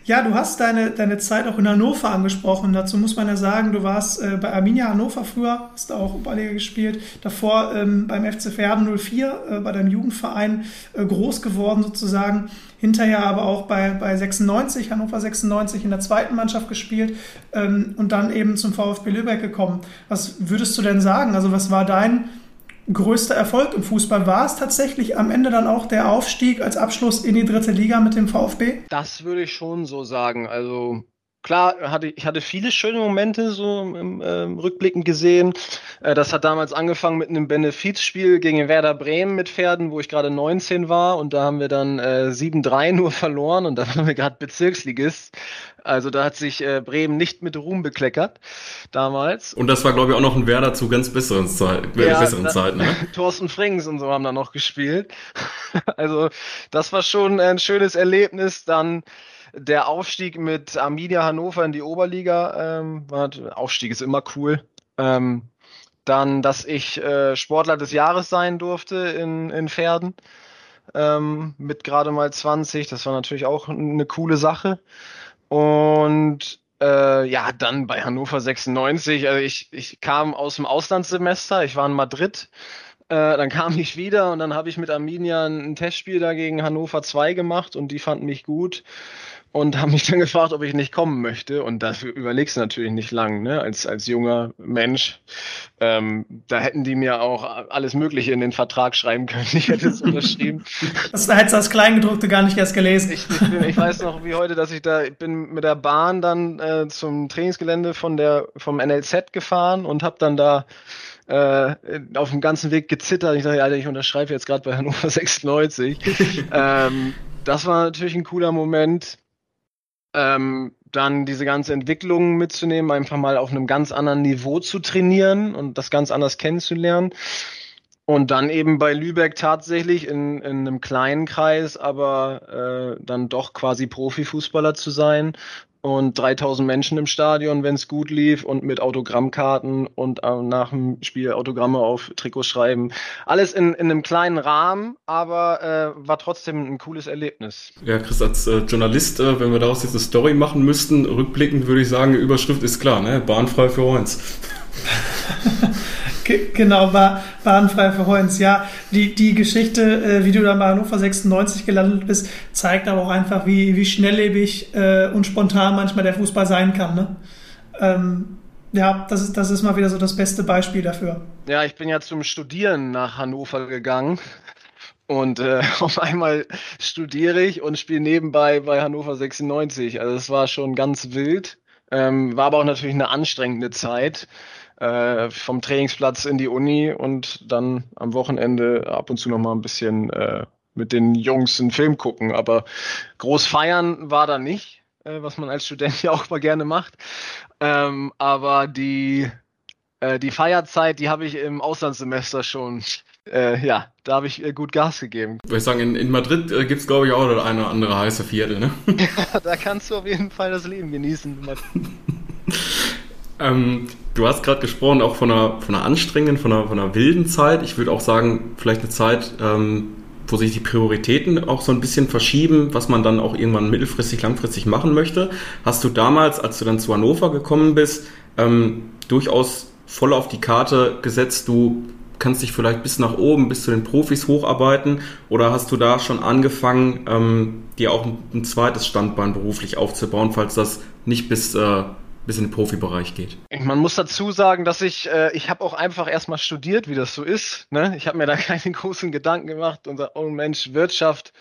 ja, du hast deine, deine Zeit auch in Hannover angesprochen. Dazu muss man ja sagen, du warst äh, bei Arminia Hannover früher, hast da auch Oberliga gespielt. Davor ähm, beim FC Verden 04, äh, bei deinem Jugendverein äh, groß geworden sozusagen. Hinterher aber auch bei, bei 96, Hannover 96 in der zweiten Mannschaft gespielt ähm, und dann eben zum VfB Lübeck gekommen. Was würdest du denn sagen? Also was war dein größter Erfolg im Fußball? War es tatsächlich am Ende dann auch der Aufstieg als Abschluss in die dritte Liga mit dem VfB? Das würde ich schon so sagen. Also klar, hatte, ich hatte viele schöne Momente so im äh, Rückblickend gesehen. Äh, das hat damals angefangen mit einem Benefizspiel gegen Werder Bremen mit Pferden, wo ich gerade 19 war und da haben wir dann äh, 7-3 [laughs] nur verloren und da waren wir gerade Bezirksligist. Also da hat sich äh, Bremen nicht mit Ruhm bekleckert damals. Und das war, glaube ich, auch noch ein Werder zu ganz besseren, Zeit, ja, besseren da, Zeiten. Ne? [laughs] Thorsten Frings und so haben da noch gespielt. [laughs] also das war schon ein schönes Erlebnis. Dann der Aufstieg mit Arminia Hannover in die Oberliga. Ähm, war, Aufstieg ist immer cool. Ähm, dann, dass ich äh, Sportler des Jahres sein durfte in, in Pferden ähm, mit gerade mal 20. Das war natürlich auch eine coole Sache. Und äh, ja, dann bei Hannover 96. Also ich, ich kam aus dem Auslandssemester, ich war in Madrid. Äh, dann kam ich wieder und dann habe ich mit Arminia ein Testspiel da gegen Hannover 2 gemacht und die fanden mich gut und haben mich dann gefragt, ob ich nicht kommen möchte. Und dafür überlegst du natürlich nicht lang, ne? als, als junger Mensch. Ähm, da hätten die mir auch alles Mögliche in den Vertrag schreiben können. [laughs] Ich hätte es unterschrieben. Das, da hättest du das Kleingedruckte gar nicht erst gelesen. Ich, ich, bin, ich, weiß noch wie heute, dass ich da, ich bin mit der Bahn dann äh, zum Trainingsgelände von der, vom NLZ gefahren und habe dann da äh, auf dem ganzen Weg gezittert. Ich dachte, Alter, ich unterschreibe jetzt gerade bei Hannover [laughs] 96. ähm, das war natürlich ein cooler Moment ähm, dann diese ganze Entwicklung mitzunehmen, einfach mal auf einem ganz anderen Niveau zu trainieren und das ganz anders kennenzulernen. Und dann eben bei Lübeck tatsächlich in, in einem kleinen Kreis, aber äh, dann doch quasi Profifußballer zu sein und 3000 Menschen im Stadion, wenn es gut lief und mit Autogrammkarten und äh, nach dem Spiel Autogramme auf Trikots schreiben. Alles in, in einem kleinen Rahmen, aber äh, war trotzdem ein cooles Erlebnis. Ja, Chris, als äh, Journalist, äh, wenn wir daraus jetzt eine Story machen müssten, rückblickend würde ich sagen, die Überschrift ist klar, ne? Bahnfrei für uns. [laughs] Genau, bahnfrei für Heunz. Ja, die, die Geschichte, äh, wie du dann bei Hannover 96 gelandet bist, zeigt aber auch einfach, wie, wie schnelllebig äh, und spontan manchmal der Fußball sein kann. Ne? Ähm, ja, das ist, das ist mal wieder so das beste Beispiel dafür. Ja, ich bin ja zum Studieren nach Hannover gegangen. Und äh, [laughs] auf einmal studiere ich und spiele nebenbei bei Hannover 96. Also es war schon ganz wild. Ähm, war aber auch natürlich eine anstrengende Zeit äh, vom Trainingsplatz in die Uni und dann am Wochenende ab und zu noch mal ein bisschen äh, mit den Jungs einen Film gucken. Aber groß feiern war da nicht, äh, was man als Student [laughs] ja auch mal gerne macht. Ähm, aber die, äh, die Feierzeit, die habe ich im Auslandssemester schon äh, ja, da habe ich äh, gut Gas gegeben. Ich würde sagen, in, in Madrid äh, gibt es, glaube ich, auch das eine oder andere heiße Viertel, ne? [laughs] ja, da kannst du auf jeden Fall das Leben genießen. [laughs] Ähm, du hast gerade gesprochen auch von einer, von einer anstrengenden, von einer, von einer wilden Zeit. Ich würde auch sagen, vielleicht eine Zeit, ähm, wo sich die Prioritäten auch so ein bisschen verschieben, was man dann auch irgendwann mittelfristig, langfristig machen möchte. Hast du damals, als du dann zu Hannover gekommen bist, ähm, durchaus voll auf die Karte gesetzt, du kannst dich vielleicht bis nach oben, bis zu den Profis hocharbeiten? Oder hast du da schon angefangen, ähm, dir auch ein, zweites Standbein beruflich aufzubauen, falls das nicht bis äh, bis in den Profibereich geht. Man muss dazu sagen, dass ich, äh, ich habe auch einfach erstmal studiert, wie das so ist. Ne? Ich habe mir da [laughs] keine großen Gedanken gemacht und gesagt, oh Mensch, Wirtschaft,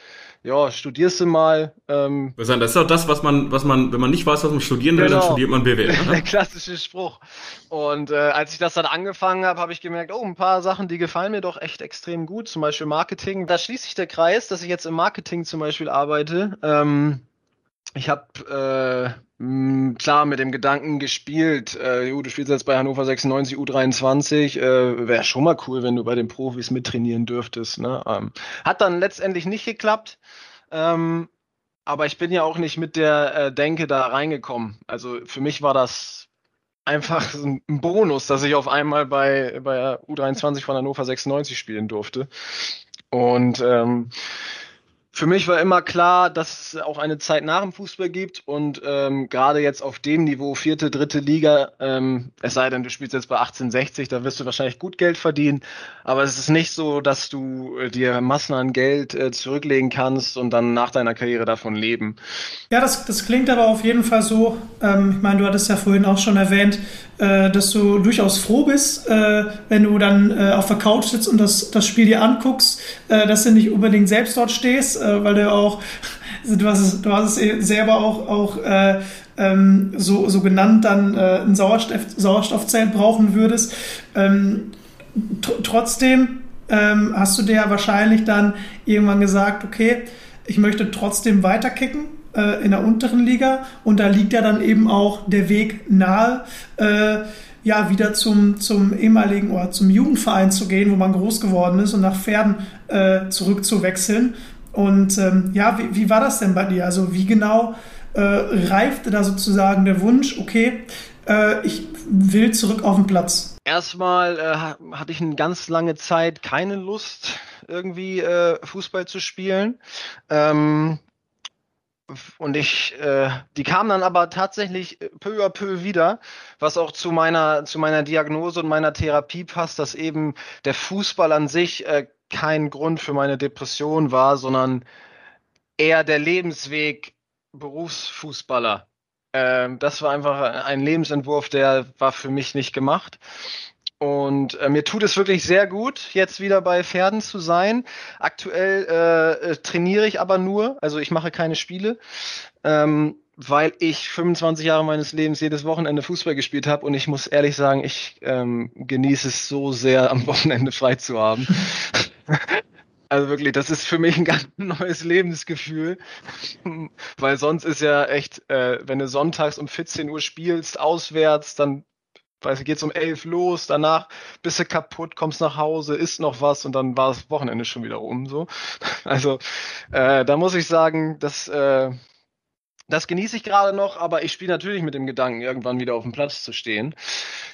ja, studierst du mal. Ähm, das ist doch das, was man, was man, wenn man nicht weiß, was man studieren will, genau. dann studiert man BWL. Ne? [laughs] Der klassische Spruch. Und äh, als ich das dann angefangen habe, habe ich gemerkt, oh, ein paar Sachen, die gefallen mir doch echt extrem gut. Zum Beispiel Marketing. Da schließt sich der Kreis, dass ich jetzt im Marketing zum Beispiel arbeite. Ähm, ich habe äh, klar mit dem Gedanken gespielt, äh, du spielst jetzt bei Hannover 96 U23, äh, wäre schon mal cool, wenn du bei den Profis mittrainieren dürftest. Ne? Ähm, hat dann letztendlich nicht geklappt. Ähm, aber ich bin ja auch nicht mit der äh, Denke da reingekommen. Also für mich war das einfach ein Bonus, dass ich auf einmal bei, bei U23 von Hannover 96 spielen durfte. Und ähm, für mich war immer klar, dass es auch eine Zeit nach dem Fußball gibt und ähm, gerade jetzt auf dem Niveau vierte, dritte Liga, ähm, es sei denn, du spielst jetzt bei 1860, da wirst du wahrscheinlich gut Geld verdienen, aber es ist nicht so, dass du äh, dir Massen an Geld äh, zurücklegen kannst und dann nach deiner Karriere davon leben. Ja, das, das klingt aber auf jeden Fall so. Ähm, ich meine, du hattest ja vorhin auch schon erwähnt, äh, dass du durchaus froh bist, äh, wenn du dann äh, auf der Couch sitzt und das, das Spiel dir anguckst, äh, dass du nicht unbedingt selbst dort stehst, äh, weil du auch, du hast es, du hast es selber auch, auch äh, ähm, so, so genannt, dann äh, ein Sauerstoff, Sauerstoffzelt brauchen würdest. Ähm, trotzdem ähm, hast du dir ja wahrscheinlich dann irgendwann gesagt, okay, ich möchte trotzdem weiterkicken äh, in der unteren Liga und da liegt ja dann eben auch der Weg nahe, äh, ja, wieder zum, zum ehemaligen oder zum Jugendverein zu gehen, wo man groß geworden ist und nach Pferden äh, zurückzuwechseln. Und ähm, ja, wie, wie war das denn bei dir? Also wie genau äh, reifte da sozusagen der Wunsch, okay, äh, ich will zurück auf den Platz? Erstmal äh, hatte ich eine ganz lange Zeit keine Lust, irgendwie äh, Fußball zu spielen. Ähm, und ich, äh, die kamen dann aber tatsächlich peu à peu wieder, was auch zu meiner, zu meiner Diagnose und meiner Therapie passt, dass eben der Fußball an sich äh, kein Grund für meine Depression war, sondern eher der Lebensweg Berufsfußballer. Ähm, das war einfach ein Lebensentwurf, der war für mich nicht gemacht. Und äh, mir tut es wirklich sehr gut, jetzt wieder bei Pferden zu sein. Aktuell äh, äh, trainiere ich aber nur, also ich mache keine Spiele, ähm, weil ich 25 Jahre meines Lebens jedes Wochenende Fußball gespielt habe und ich muss ehrlich sagen, ich ähm, genieße es so sehr, am Wochenende frei zu haben. [laughs] [laughs] Also wirklich, das ist für mich ein ganz [laughs] neues Lebensgefühl, [laughs] weil sonst ist ja echt, äh, wenn du sonntags um 14 Uhr spielst, auswärts, dann weiß ich, geht's um elf los, danach bist du kaputt, kommst nach Hause, isst noch was und dann war das Wochenende schon wieder um. So. Also äh, da muss ich sagen, dass äh, das genieße ich gerade noch, aber ich spiele natürlich mit dem Gedanken, irgendwann wieder auf dem Platz zu stehen.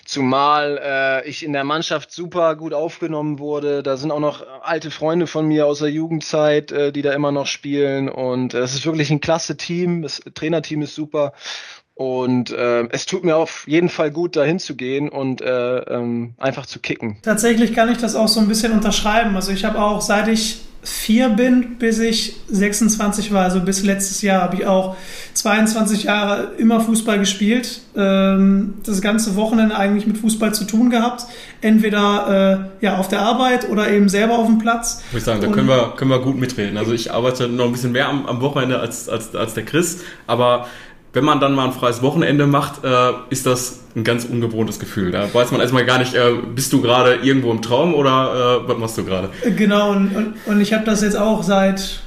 Zumal äh, ich in der Mannschaft super gut aufgenommen wurde. Da sind auch noch alte Freunde von mir aus der Jugendzeit, äh, die da immer noch spielen. Und äh, es ist wirklich ein klasse Team. Das Trainerteam ist super. Und äh, es tut mir auf jeden Fall gut, dahin zu gehen und äh, ähm, einfach zu kicken. Tatsächlich kann ich das auch so ein bisschen unterschreiben. Also ich habe auch, seit ich vier bin, bis ich 26 war, also bis letztes Jahr, habe ich auch 22 Jahre immer Fußball gespielt. Ähm, das ganze Wochenende eigentlich mit Fußball zu tun gehabt. Entweder äh, ja auf der Arbeit oder eben selber auf dem Platz. Muss ich sagen, da können wir, können wir gut mitreden. Also ich arbeite noch ein bisschen mehr am, am Wochenende als, als, als der Chris, aber wenn man dann mal ein freies Wochenende macht, äh, ist das ein ganz ungewohntes Gefühl. Da weiß man erstmal gar nicht, äh, bist du gerade irgendwo im Traum oder äh, was machst du gerade? Genau, und, und, und ich habe das jetzt auch seit,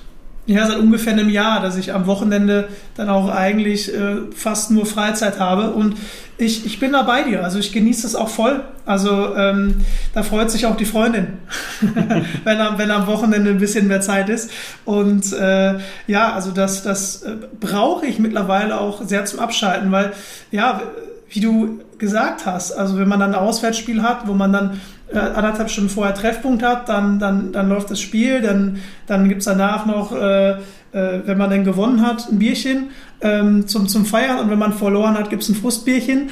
ja, seit ungefähr einem Jahr, dass ich am Wochenende dann auch eigentlich äh, fast nur Freizeit habe. Und ich, ich bin da bei dir. Also ich genieße das auch voll. Also ähm, da freut sich auch die Freundin, [laughs] wenn, am, wenn am Wochenende ein bisschen mehr Zeit ist. Und äh, ja, also das, das äh, brauche ich mittlerweile auch sehr zum Abschalten, weil ja, wie du gesagt hast, also wenn man dann ein Auswärtsspiel hat, wo man dann äh, anderthalb Stunden vorher Treffpunkt hat, dann, dann, dann läuft das Spiel, dann, dann gibt's danach noch, äh, äh, wenn man denn gewonnen hat, ein Bierchen ähm, zum, zum Feiern und wenn man verloren hat, gibt's ein Frustbierchen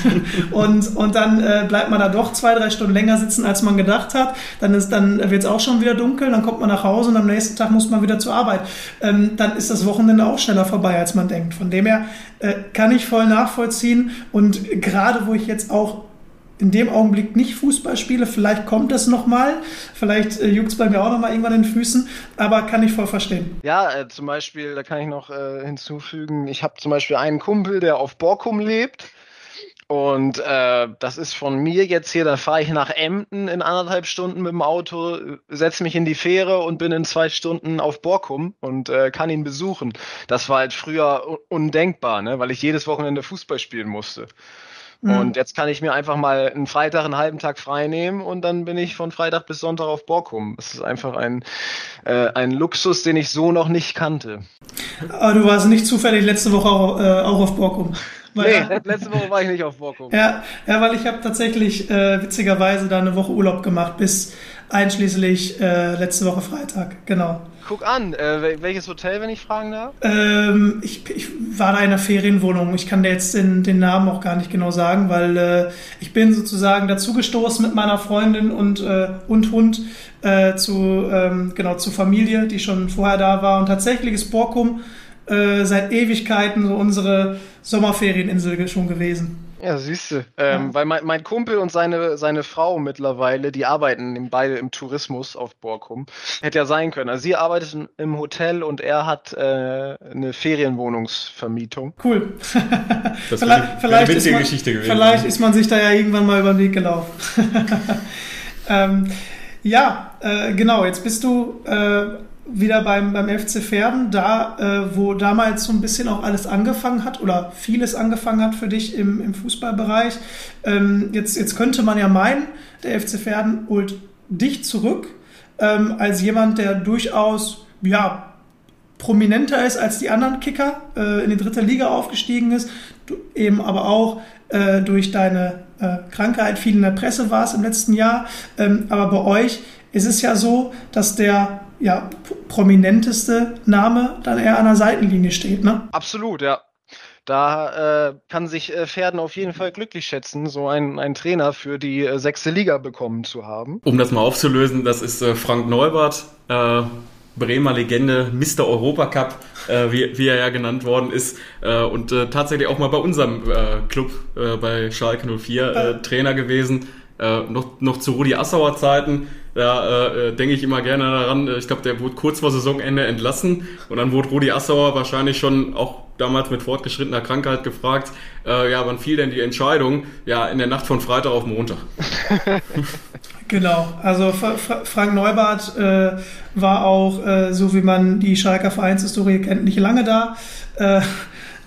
[laughs] und, und dann äh, bleibt man da doch zwei, drei Stunden länger sitzen, als man gedacht hat. Dann, ist, dann wird's auch schon wieder dunkel, dann kommt man nach Hause und am nächsten Tag muss man wieder zur Arbeit. Ähm, dann ist das Wochenende auch schneller vorbei, als man denkt. Von dem her äh, kann ich voll nachvollziehen und gerade wo ich jetzt auch in dem Augenblick nicht Fußball spiele. Vielleicht kommt es nochmal, vielleicht äh, juckt es bei mir auch nochmal irgendwann in den Füßen, aber kann ich voll verstehen. Ja, äh, zum Beispiel, da kann ich noch äh, hinzufügen, ich habe zum Beispiel einen Kumpel, der auf Borkum lebt. Und äh, das ist von mir jetzt hier, da fahre ich nach Emden in anderthalb Stunden mit dem Auto, setze mich in die Fähre und bin in zwei Stunden auf Borkum und äh, kann ihn besuchen. Das war halt früher undenkbar, ne? weil ich jedes Wochenende Fußball spielen musste. Mhm. Und jetzt kann ich mir einfach mal einen Freitag, einen halben Tag frei nehmen und dann bin ich von Freitag bis Sonntag auf Borkum. Das ist einfach ein, äh, ein Luxus, den ich so noch nicht kannte. Aber du warst nicht zufällig letzte Woche auch, äh, auch auf Borkum. Weil, nee, [laughs] letzte Woche war ich nicht auf Borkum. Ja, ja weil ich habe tatsächlich äh, witzigerweise da eine Woche Urlaub gemacht, bis einschließlich äh, letzte Woche Freitag, genau. Guck an, äh, welches Hotel, wenn ich fragen darf? Ähm, ich, ich war da in einer Ferienwohnung. Ich kann dir jetzt den, den Namen auch gar nicht genau sagen, weil äh, ich bin sozusagen dazugestoßen mit meiner Freundin und, äh, und Hund äh, zu, ähm, genau, zur Familie, die schon vorher da war. Und tatsächlich ist Borkum äh, seit Ewigkeiten so unsere Sommerferieninsel schon gewesen. Ja, siehst du. Ähm, ja. Weil mein, mein, Kumpel und seine, seine Frau mittlerweile, die arbeiten beide im Tourismus auf Borkum. Hätte ja sein können. Also sie arbeitet im Hotel und er hat äh, eine Ferienwohnungsvermietung. Cool. das [laughs] vielleicht, wäre vielleicht, ist man, Geschichte gewesen. vielleicht ist man sich da ja irgendwann mal über den Weg gelaufen. [laughs] ähm, ja, äh, genau. Jetzt bist du äh, wieder beim, beim FC Pferden, da, äh, wo damals so ein bisschen auch alles angefangen hat oder vieles angefangen hat für dich im, im Fußballbereich. Ähm, jetzt, jetzt könnte man ja meinen, der FC Pferden holt dich zurück ähm, als jemand, der durchaus, ja, prominenter ist als die anderen Kicker, äh, in die dritte Liga aufgestiegen ist, du eben aber auch äh, durch deine äh, Krankheit viel in der Presse warst im letzten Jahr. Ähm, aber bei euch ist es ja so, dass der ja, prominenteste Name dann eher an der Seitenlinie steht, ne? Absolut, ja. Da äh, kann sich äh, Pferden auf jeden Fall glücklich schätzen, so einen, einen Trainer für die äh, sechste Liga bekommen zu haben. Um das mal aufzulösen, das ist äh, Frank Neubert, äh, Bremer Legende, Mr. Europacup, äh, wie, wie er ja genannt worden ist, äh, und äh, tatsächlich auch mal bei unserem äh, Club äh, bei Schalke 04 äh, Trainer gewesen, äh, noch, noch zu Rudi Assauer Zeiten da äh, denke ich immer gerne daran. Ich glaube, der wurde kurz vor Saisonende entlassen und dann wurde Rudi Assauer wahrscheinlich schon auch damals mit fortgeschrittener Krankheit gefragt, äh, ja, wann fiel denn die Entscheidung? Ja, in der Nacht von Freitag auf Montag. [laughs] genau, also Frank Neubart äh, war auch, äh, so wie man die Schalker Vereinshistorie kennt, nicht lange da. Äh,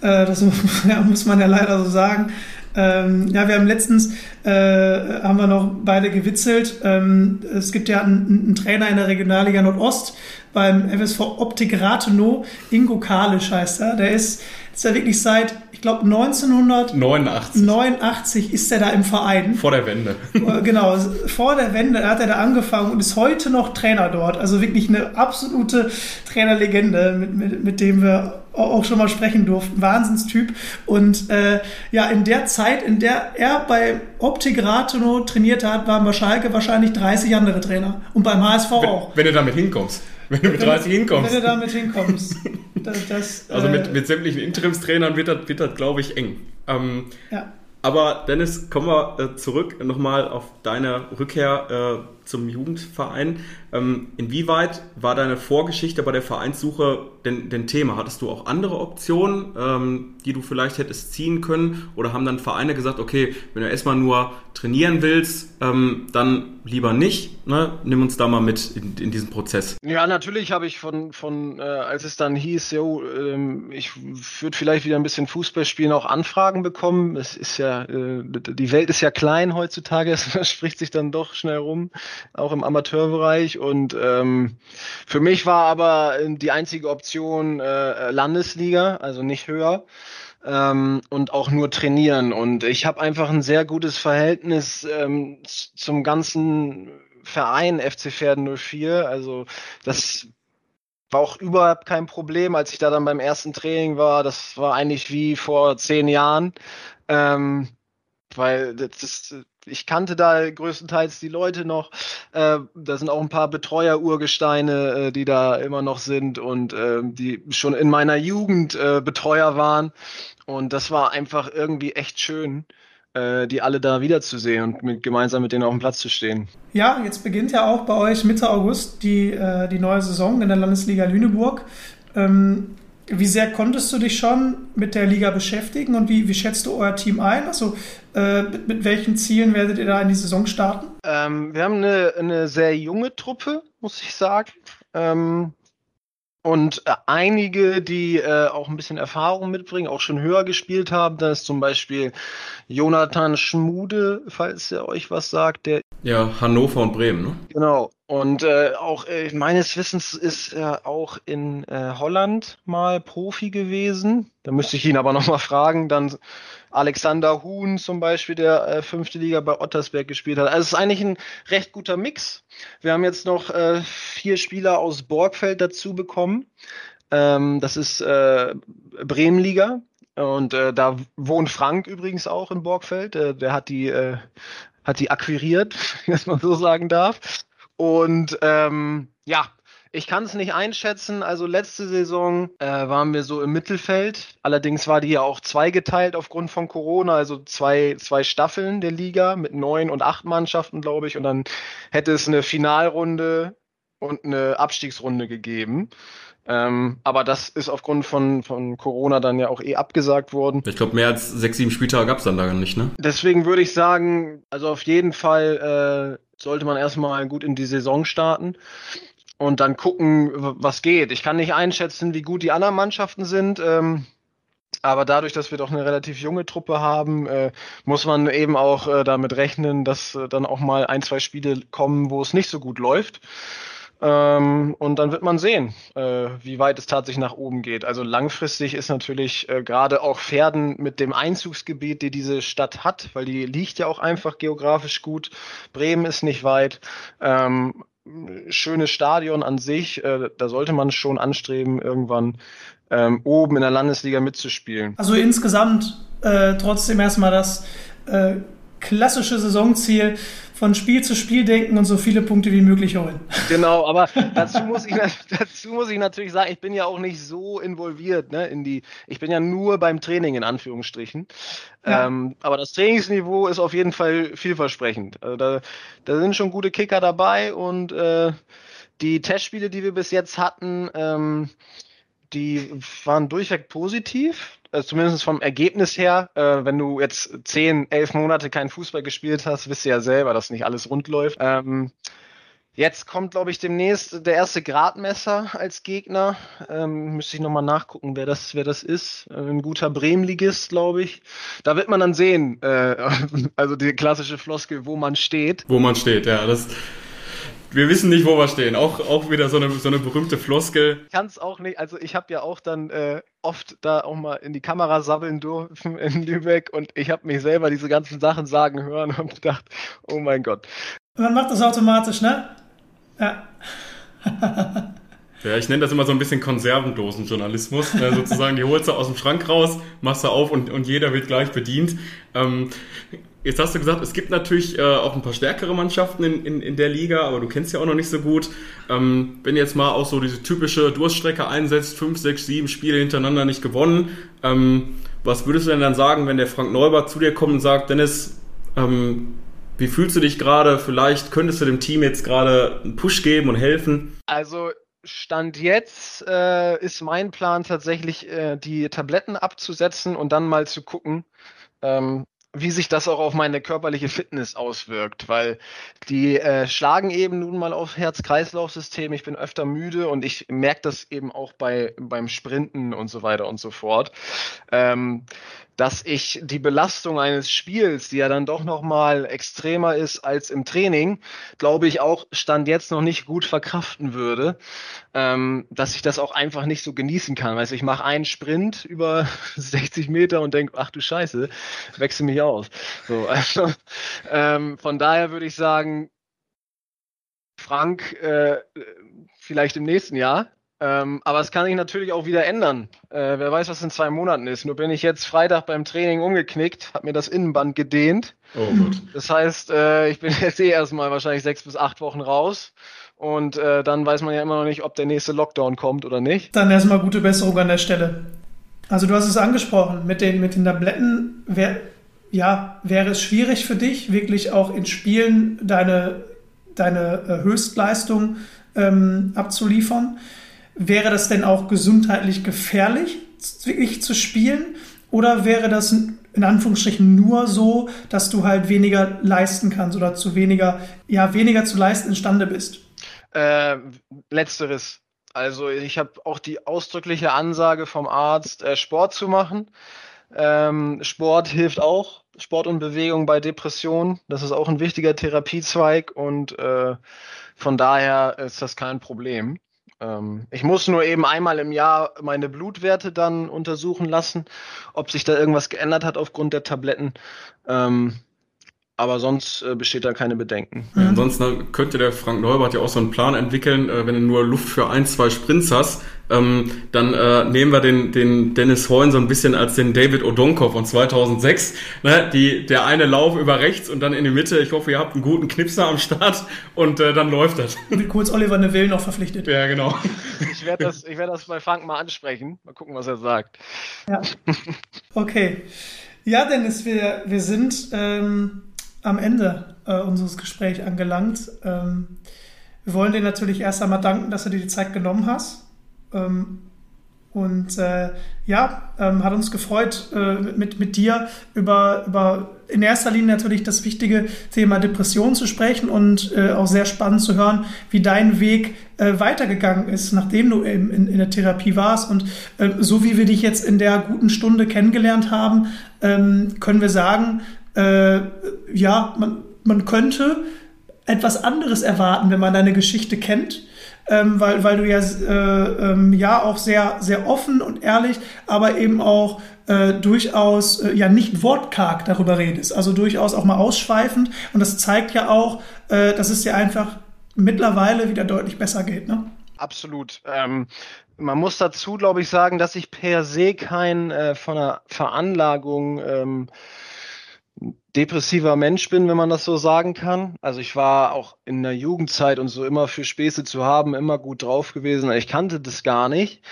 äh, das [laughs] ja, muss man ja leider so sagen. Ähm, ja, wir haben letztens, äh, haben wir noch beide gewitzelt. Ähm, es gibt ja einen, einen, Trainer in der Regionalliga Nordost beim FSV Optik Rathenow, Ingo Kalisch heißt er. Der ist, ist ja wirklich seit, ich glaube, 1989 89 ist er da im Verein. Vor der Wende. Genau, vor der Wende hat er da angefangen und ist heute noch Trainer dort. Also wirklich eine absolute Trainerlegende, mit, mit, mit dem wir auch schon mal sprechen durften. Wahnsinnstyp. Und äh, ja, in der Zeit, in der er bei Optik Rathenow trainiert hat, waren bei Schalke wahrscheinlich 30 andere Trainer. Und beim HSV wenn, auch. Wenn du damit hinkommst. Wenn du mit 30 hinkommst. Wenn du damit hinkommst. Das, das, also mit, äh, mit sämtlichen Interimstrainern wird das, wird das glaube ich, eng. Ähm, ja. Aber Dennis, kommen wir äh, zurück nochmal auf deine Rückkehr äh, zum Jugendverein. Ähm, inwieweit war deine Vorgeschichte bei der Vereinssuche denn, denn Thema? Hattest du auch andere Optionen, ähm, die du vielleicht hättest ziehen können? Oder haben dann Vereine gesagt, okay, wenn du erstmal nur trainieren willst, ähm, dann lieber nicht. Ne? Nimm uns da mal mit in, in diesen Prozess. Ja, natürlich habe ich von, von äh, als es dann hieß, jo, ähm, ich würde vielleicht wieder ein bisschen Fußball spielen, auch Anfragen bekommen. Es ist ja, äh, die Welt ist ja klein heutzutage, [laughs] es spricht sich dann doch schnell rum auch im Amateurbereich. Und ähm, für mich war aber die einzige Option äh, Landesliga, also nicht höher. Ähm, und auch nur trainieren. Und ich habe einfach ein sehr gutes Verhältnis ähm, zum ganzen Verein FC Pferden 04. Also das war auch überhaupt kein Problem, als ich da dann beim ersten Training war. Das war eigentlich wie vor zehn Jahren. Ähm, weil das, ich kannte da größtenteils die Leute noch. Äh, da sind auch ein paar Betreuer-Urgesteine, äh, die da immer noch sind und äh, die schon in meiner Jugend äh, Betreuer waren. Und das war einfach irgendwie echt schön. äh, die alle da wiederzusehen und mit, gemeinsam mit denen auf dem Platz zu stehen. Ja, jetzt beginnt ja auch bei euch Mitte August die, äh, die neue Saison in der Landesliga Lüneburg. Ähm, wie sehr konntest du dich schon mit der Liga beschäftigen und wie, wie schätzt du euer Team ein? Also äh, mit, mit, welchen Zielen werdet ihr da in die Saison starten? Ähm, wir haben eine, eine sehr junge Truppe, muss ich sagen. Ähm, und äh, einige, die äh, auch ein bisschen Erfahrung mitbringen, auch schon höher gespielt haben. Da ist zum Beispiel Jonathan Schmude, falls er euch was sagt, der ja, Hannover und Bremen, ne? Genau. Und äh, auch äh, meines Wissens ist er auch in äh, Holland mal Profi gewesen. Da müsste ich ihn aber nochmal fragen. Dann Alexander Huhn zum Beispiel, der äh, fünfte Liga bei Ottersberg gespielt hat. Also es ist eigentlich ein recht guter Mix. Wir haben jetzt noch äh, vier Spieler aus Borgfeld dazu bekommen. Ähm, das ist äh, Bremenliga. Und äh, da wohnt Frank übrigens auch in Borgfeld. Äh, der hat die äh, hat die akquiriert, [laughs] wenn man so sagen darf. Und ähm, ja, ich kann es nicht einschätzen. Also letzte Saison äh, waren wir so im Mittelfeld. Allerdings war die ja auch zweigeteilt aufgrund von Corona, also zwei, zwei Staffeln der Liga mit neun und acht Mannschaften, glaube ich. Und dann hätte es eine Finalrunde und eine Abstiegsrunde gegeben. Ähm, aber das ist aufgrund von, von Corona dann ja auch eh abgesagt worden. Ich glaube, mehr als sechs, sieben Spieltage gab es dann da nicht, ne? Deswegen würde ich sagen, also auf jeden Fall äh, sollte man erstmal gut in die Saison starten und dann gucken, was geht. Ich kann nicht einschätzen, wie gut die anderen Mannschaften sind. Ähm, aber dadurch, dass wir doch eine relativ junge Truppe haben, äh, muss man eben auch äh, damit rechnen, dass äh, dann auch mal ein, zwei Spiele kommen, wo es nicht so gut läuft. Ähm, und dann wird man sehen, äh, wie weit es tatsächlich nach oben geht. Also langfristig ist natürlich äh, gerade auch Pferden mit dem Einzugsgebiet, die diese Stadt hat, weil die liegt ja auch einfach geografisch gut. Bremen ist nicht weit. Ähm, schönes Stadion an sich, äh, da sollte man schon anstreben, irgendwann ähm, oben in der Landesliga mitzuspielen. Also insgesamt äh, trotzdem erstmal das äh, klassische Saisonziel von Spiel zu Spiel denken und so viele Punkte wie möglich holen. Genau, [laughs] aber dazu muss ich, dazu muss ich natürlich sagen, ich bin ja auch nicht so involviert ne, in die, ich bin ja nur beim Training in Anführungsstrichen. Ja. Ähm, aber das Trainingsniveau ist auf jeden Fall vielversprechend. Also da, da sind schon gute Kicker dabei und äh, die Testspiele, die wir bis jetzt hatten, ähm, die waren durchweg positiv also zumindest vom Ergebnis her, äh, wenn du jetzt zehn, elf Monate keinen Fußball gespielt hast, wisst ihr ja selber, dass nicht alles rund läuft. Ähm, jetzt kommt, glaube ich, demnächst der erste Gradmesser als Gegner. Ähm, müsste ich nochmal nachgucken, wer das, wer das ist. Äh, ein guter Bremenligist, glaube ich. Da wird man dann sehen, äh, [laughs] also die klassische Floskel, wo man steht. Wo man steht, ja. Das wir wissen nicht, wo wir stehen. Auch, auch wieder so eine, so eine berühmte Floskel. Ich kann es auch nicht, also ich habe ja auch dann äh, oft da auch mal in die Kamera sabbeln dürfen in Lübeck und ich habe mich selber diese ganzen Sachen sagen hören und gedacht, oh mein Gott. Man macht das automatisch, ne? Ja. [laughs] Ja, ich nenne das immer so ein bisschen Konservendosenjournalismus. Ne, sozusagen, die holst du aus dem Schrank raus, machst du auf und, und jeder wird gleich bedient. Ähm, Jetzt hast du gesagt, es gibt natürlich äh, auch ein paar stärkere Mannschaften in, in, in der Liga, aber du kennst ja auch noch nicht so gut. Ähm, wenn jetzt mal auch so diese typische Durststrecke einsetzt, fünf, sechs, sieben Spiele hintereinander nicht gewonnen, ähm, was würdest du denn dann sagen, wenn der Frank Neubert zu dir kommt und sagt, Dennis, ähm, wie fühlst du dich gerade? Vielleicht könntest du dem Team jetzt gerade einen Push geben und helfen? Also Stand jetzt äh, ist mein Plan tatsächlich, äh, die Tabletten abzusetzen und dann mal zu gucken, ähm, wie sich das auch auf meine körperliche Fitness auswirkt, weil die äh, schlagen eben nun mal auf Herz-Kreislauf-System. Ich bin öfter müde und ich merke das eben auch bei beim Sprinten und so weiter und so fort. Ähm, dass ich die Belastung eines Spiels, die ja dann doch noch mal extremer ist als im Training, glaube ich auch stand jetzt noch nicht gut verkraften würde, ähm, dass ich das auch einfach nicht so genießen kann. Weißt ich mache einen Sprint über [laughs] 60 Meter und denke, ach du Scheiße, wechsel mich aus. So, [laughs] also, ähm, von daher würde ich sagen, Frank, äh, vielleicht im nächsten Jahr. Ähm, aber es kann sich natürlich auch wieder ändern. Äh, wer weiß, was in zwei Monaten ist. Nur bin ich jetzt Freitag beim Training umgeknickt, habe mir das Innenband gedehnt. Oh Gott. Das heißt, äh, ich bin [laughs] jetzt eh erstmal wahrscheinlich sechs bis acht Wochen raus. Und äh, dann weiß man ja immer noch nicht, ob der nächste Lockdown kommt oder nicht. Dann erstmal gute Besserung an der Stelle. Also du hast es angesprochen, mit den, mit den Tabletten, wer, ja, wäre es schwierig für dich, wirklich auch in Spielen deine, deine äh, Höchstleistung ähm, abzuliefern? Wäre das denn auch gesundheitlich gefährlich, wirklich zu spielen? Oder wäre das in Anführungsstrichen nur so, dass du halt weniger leisten kannst oder zu weniger, ja, weniger zu leisten imstande bist? Äh, letzteres. Also ich habe auch die ausdrückliche Ansage vom Arzt, äh, Sport zu machen. Ähm, Sport hilft auch, Sport und Bewegung bei Depressionen. Das ist auch ein wichtiger Therapiezweig und äh, von daher ist das kein Problem. Ähm, ich muss nur eben einmal im Jahr meine Blutwerte dann untersuchen lassen, ob sich da irgendwas geändert hat aufgrund der Tabletten. Ähm, aber sonst äh, besteht da keine Bedenken. Ja, ansonsten könnte der Frank Neubert ja auch so einen Plan entwickeln, äh, wenn du nur Luft für ein, zwei Sprints hast, ähm, dann äh, nehmen wir den, den Dennis Hoyne so ein bisschen als den David Odonkov von 2006. Ne? Die, der eine Lauf über rechts und dann in die Mitte. Ich hoffe, ihr habt einen guten Knipser am Start und äh, dann läuft das. Mit kurz Oliver Neville noch verpflichtet. Ja, genau. Ich werde das, ich werd das bei Frank mal ansprechen. Mal gucken, was er sagt. Ja. Okay. Ja, Dennis, wir, wir sind... Ähm am Ende äh, unseres Gesprächs angelangt. Ähm, wir wollen dir natürlich erst einmal danken, dass du dir die Zeit genommen hast. Ähm, und äh, ja, ähm, hat uns gefreut, äh, mit, mit dir über, über in erster Linie natürlich das wichtige Thema Depression zu sprechen und äh, auch sehr spannend zu hören, wie dein Weg äh, weitergegangen ist, nachdem du in, in, der Therapie warst. Und äh, so wie wir dich jetzt in der guten Stunde kennengelernt haben, ähm, können wir sagen, äh, ja, man, man könnte etwas anderes erwarten, wenn man deine Geschichte kennt. Ähm, weil, weil du ja, äh, ähm, ja auch sehr, sehr offen und ehrlich, aber eben auch äh, durchaus äh, ja nicht wortkarg darüber redest. Also durchaus auch mal ausschweifend. Und das zeigt ja auch, äh, dass es dir einfach mittlerweile wieder deutlich besser geht. Ne? Absolut. Ähm, man muss dazu, glaube ich, sagen, dass ich per se kein äh, von einer Veranlagung ähm, depressiver Mensch bin, wenn man das so sagen kann. Also ich war auch in der Jugendzeit und so immer für Späße zu haben, immer gut drauf gewesen. Ich kannte das gar nicht.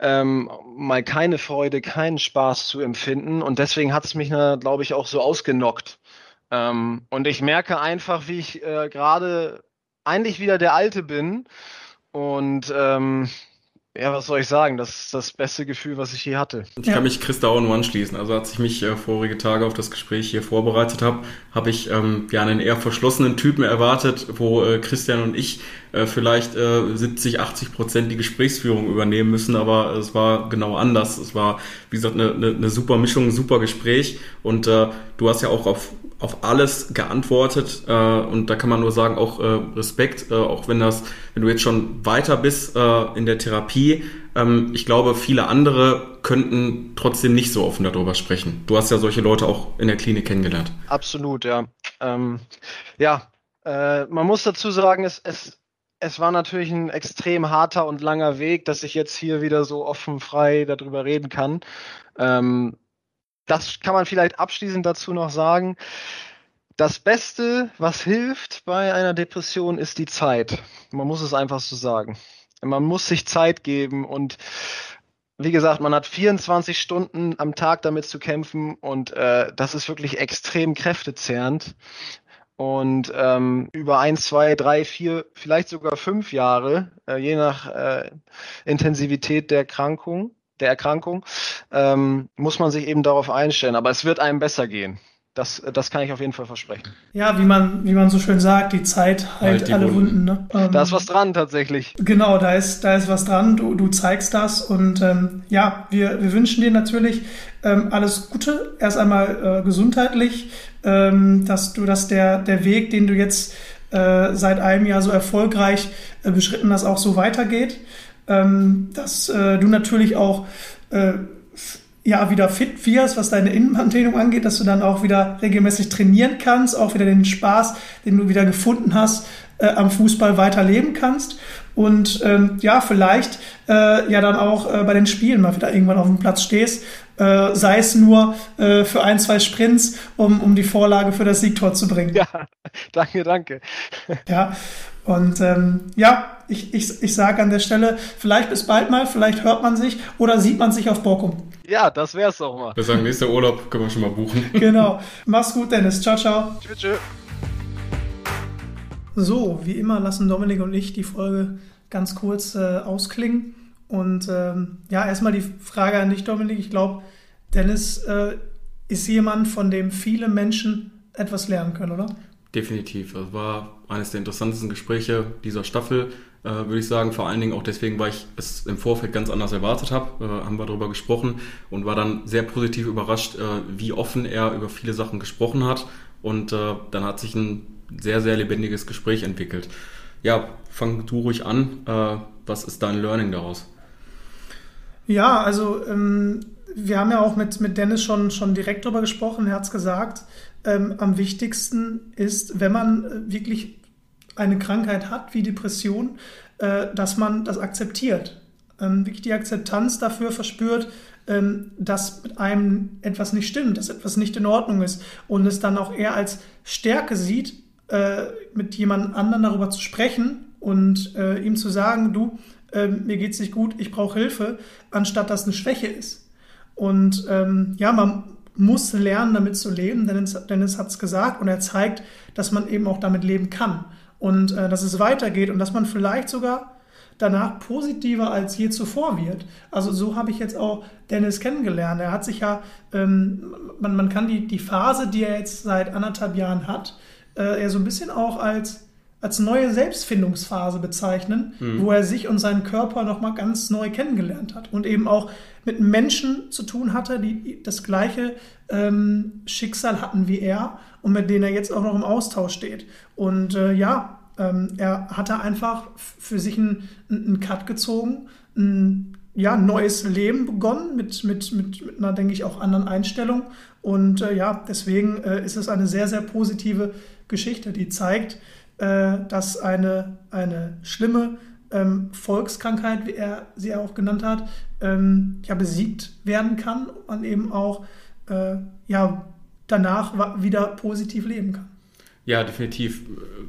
Ähm, mal keine Freude, keinen Spaß zu empfinden. Und deswegen hat es mich, glaube ich, auch so ausgenockt. Ähm, und ich merke einfach, wie ich äh, gerade eigentlich wieder der Alte bin. Und ähm, ja, was soll ich sagen? Das ist das beste Gefühl, was ich je hatte. Ich Ja. kann mich Christa auch nur anschließen. Also als ich mich äh, vorige Tage auf das Gespräch hier vorbereitet habe, habe ich ähm, ja einen eher verschlossenen Typen erwartet, wo äh, Christian und ich äh, vielleicht äh, 70, 80 Prozent die Gesprächsführung übernehmen müssen, aber es war genau anders. Es war, wie gesagt, eine, eine, eine super Mischung, ein super Gespräch und äh, du hast ja auch auf auf alles geantwortet äh, und da kann man nur sagen auch äh, Respekt, äh, auch wenn das, wenn du jetzt schon weiter bist äh, in der Therapie. Ähm, ich glaube, viele andere könnten trotzdem nicht so offen darüber sprechen. Du hast ja solche Leute auch in der Klinik kennengelernt. Absolut, ja. Ähm, ja, äh, man muss dazu sagen, es, es, es war natürlich ein extrem harter und langer Weg, dass ich jetzt hier wieder so offen frei darüber reden kann. Ähm, das kann man vielleicht abschließend dazu noch sagen. Das Beste, was hilft bei einer Depression, ist die Zeit. Man muss es einfach so sagen. Man muss sich Zeit geben und wie gesagt, man hat 24 Stunden am Tag damit zu kämpfen und äh, das ist wirklich extrem kräftezehrend. Und ähm, über ein, zwei, drei, vier, vielleicht sogar fünf Jahre, äh, je nach äh, Intensivität der Erkrankung, der Erkrankung, ähm, muss man sich eben darauf einstellen. Aber es wird einem besser gehen. Das, das kann ich auf jeden Fall versprechen. Ja, wie man, wie man so schön sagt, die Zeit heilt Halt alle Wunden. Wunden. ne? Ähm, Da ist was dran tatsächlich. Genau, da ist, da ist was dran. Du, du zeigst das und ähm, ja, wir, wir wünschen dir natürlich ähm, alles Gute. Erst einmal äh, gesundheitlich, ähm, dass du, dass der, der Weg, den du jetzt äh, seit einem Jahr so erfolgreich äh, beschritten hast, auch so weitergeht. Ähm, dass äh, du natürlich auch äh, ja, wieder fit wirst, was deine Innenhandlehnung angeht, dass du dann auch wieder regelmäßig trainieren kannst, auch wieder den Spaß, den du wieder gefunden hast, äh, am Fußball weiterleben kannst und ähm, ja, vielleicht äh, ja dann auch äh, bei den Spielen mal wieder irgendwann auf dem Platz stehst, äh, sei es nur äh, für ein, zwei Sprints, um, um die Vorlage für das Siegtor zu bringen. Ja, [laughs] danke, danke. Ja, Und ähm, ja, ich, ich, ich sage an der Stelle, vielleicht bis bald mal, vielleicht hört man sich oder sieht man sich auf Borkum. Ja, das wär's doch mal. Wir sagen, nächster Urlaub können wir schon mal buchen. [laughs] Genau. Mach's gut, Dennis. Ciao, ciao. Tschüss, tschüss. So, wie immer lassen Dominik und ich die Folge ganz kurz äh, ausklingen. Und ähm, ja, erstmal die Frage an dich, Dominik. Ich glaube, Dennis äh, ist jemand, von dem viele Menschen etwas lernen können, oder? Definitiv. Das war eines der interessantesten Gespräche dieser Staffel, äh, würde ich sagen. Vor allen Dingen auch deswegen, weil ich es im Vorfeld ganz anders erwartet habe. Äh, haben wir darüber gesprochen und war dann sehr positiv überrascht, äh, wie offen er über viele Sachen gesprochen hat. Und äh, dann hat sich ein sehr, sehr lebendiges Gespräch entwickelt. Ja, fang du ruhig an. Äh, was ist dein Learning daraus? Ja, also ähm, wir haben ja auch mit, mit Dennis schon, schon direkt darüber gesprochen. Er hat es gesagt, ähm, am wichtigsten ist, wenn man äh, wirklich eine Krankheit hat wie Depression, äh, dass man das akzeptiert. Ähm, wirklich die Akzeptanz dafür verspürt, ähm, dass mit einem etwas nicht stimmt, dass etwas nicht in Ordnung ist und es dann auch eher als Stärke sieht, äh, mit jemand anderem darüber zu sprechen und äh, ihm zu sagen, du, äh, mir geht's nicht gut, ich brauche Hilfe, anstatt dass eine Schwäche ist. Und ähm, ja, man muss lernen, damit zu leben, Dennis, Dennis hat es gesagt und er zeigt, dass man eben auch damit leben kann und äh, dass es weitergeht und dass man vielleicht sogar danach positiver als je zuvor wird. Also so habe ich jetzt auch Dennis kennengelernt. Er hat sich ja, ähm, man, man kann die, die Phase, die er jetzt seit anderthalb Jahren hat, äh, eher so ein bisschen auch als, als neue Selbstfindungsphase bezeichnen, mhm. wo er sich und seinen Körper nochmal ganz neu kennengelernt hat und eben auch mit Menschen zu tun hatte, die das gleiche ähm, Schicksal hatten wie er und mit denen er jetzt auch noch im Austausch steht. Und äh, ja, ähm, er hatte einfach für sich einen, einen Cut gezogen, ein ja, neues Leben begonnen mit, mit, mit, mit einer, denke ich, auch anderen Einstellung. Und äh, ja, deswegen äh, ist es eine sehr, sehr positive Geschichte, die zeigt, äh, dass eine, eine schlimme ähm, Volkskrankheit, wie er sie auch genannt hat, ähm, ja, besiegt werden kann und man eben auch äh, ja, danach wieder positiv leben kann. Ja, definitiv.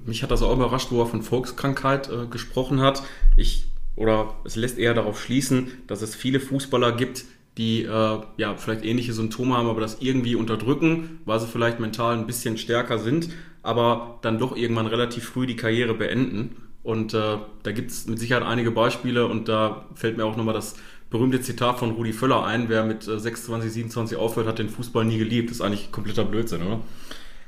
Mich hat das auch überrascht, wo er von Volkskrankheit äh, gesprochen hat. Ich oder es lässt eher darauf schließen, dass es viele Fußballer gibt, die äh, ja vielleicht ähnliche Symptome haben, aber das irgendwie unterdrücken, weil sie vielleicht mental ein bisschen stärker sind, aber dann doch irgendwann relativ früh die Karriere beenden. Und äh, da gibt es mit Sicherheit einige Beispiele und da fällt mir auch nochmal das berühmte Zitat von Rudi Völler ein, wer mit 26, äh, 27 aufhört, hat den Fußball nie geliebt. Das ist eigentlich kompletter Blödsinn, oder?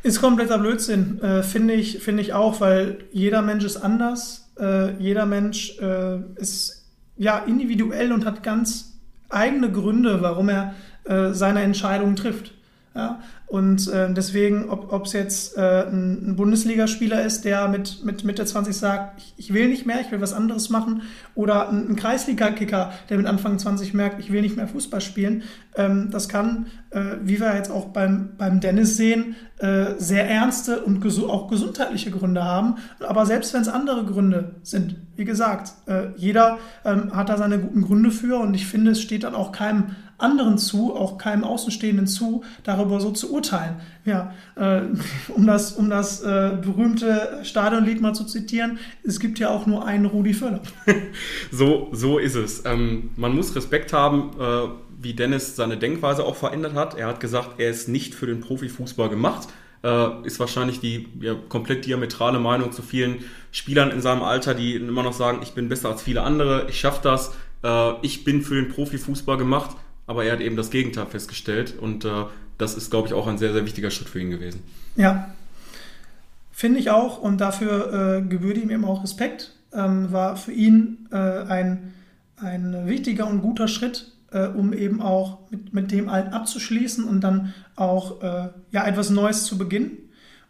Ist kompletter Blödsinn, äh, finde ich, finde ich auch, weil jeder Mensch ist anders. Äh, jeder Mensch äh, ist ja individuell und hat ganz eigene Gründe, warum er äh, seine Entscheidungen trifft. Ja? Und äh, deswegen, ob es jetzt äh, ein, ein, Bundesligaspieler ist, der mit, mit Mitte 20 sagt, ich, ich, will nicht mehr, ich will was anderes machen, oder ein, ein Kreisliga-Kicker, der mit Anfang 20 merkt, ich will nicht mehr Fußball spielen, ähm, das kann, äh, wie wir jetzt auch beim, beim Dennis sehen, äh, sehr ernste und gesu auch gesundheitliche Gründe haben. Aber selbst wenn es andere Gründe sind, wie gesagt, äh, jeder ähm, hat da seine guten Gründe für und ich finde, es steht dann auch keinem anderen zu, auch keinem Außenstehenden zu, darüber so zu urteilen. Ja, äh, [laughs] um das, um das äh, berühmte Stadionlied mal zu zitieren, es gibt ja auch nur einen Rudi Völler. [laughs] so, so ist es. Ähm, man muss Respekt haben, äh, wie Dennis seine Denkweise auch verändert hat. Er hat gesagt, er ist nicht für den Profifußball gemacht. Äh, ist wahrscheinlich die ja, komplett diametrale Meinung zu vielen Spielern in seinem Alter, die immer noch sagen, ich bin besser als viele andere, ich schaffe das, äh, ich bin für den Profifußball gemacht aber er hat eben das Gegenteil festgestellt und äh, das ist, glaube ich, auch ein sehr, sehr wichtiger Schritt für ihn gewesen. Ja, finde ich auch und dafür äh, gebührt ihm eben auch Respekt. Ähm, war für ihn äh, ein, ein wichtiger und guter Schritt, äh, um eben auch mit, mit dem Alten abzuschließen und dann auch äh, ja, etwas Neues zu beginnen.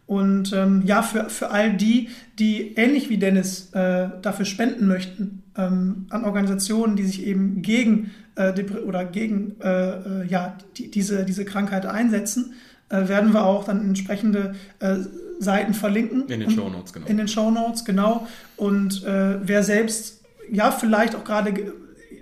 Und ähm, ja, für, für all die, die ähnlich wie Dennis äh, dafür spenden möchten, ähm, an Organisationen, die sich eben gegen äh, oder gegen äh, äh, ja, die, diese, diese Krankheit einsetzen, äh, werden wir auch dann entsprechende äh, Seiten verlinken. In den Show Notes, genau. In den Show Notes, genau. Und äh, wer selbst ja vielleicht auch gerade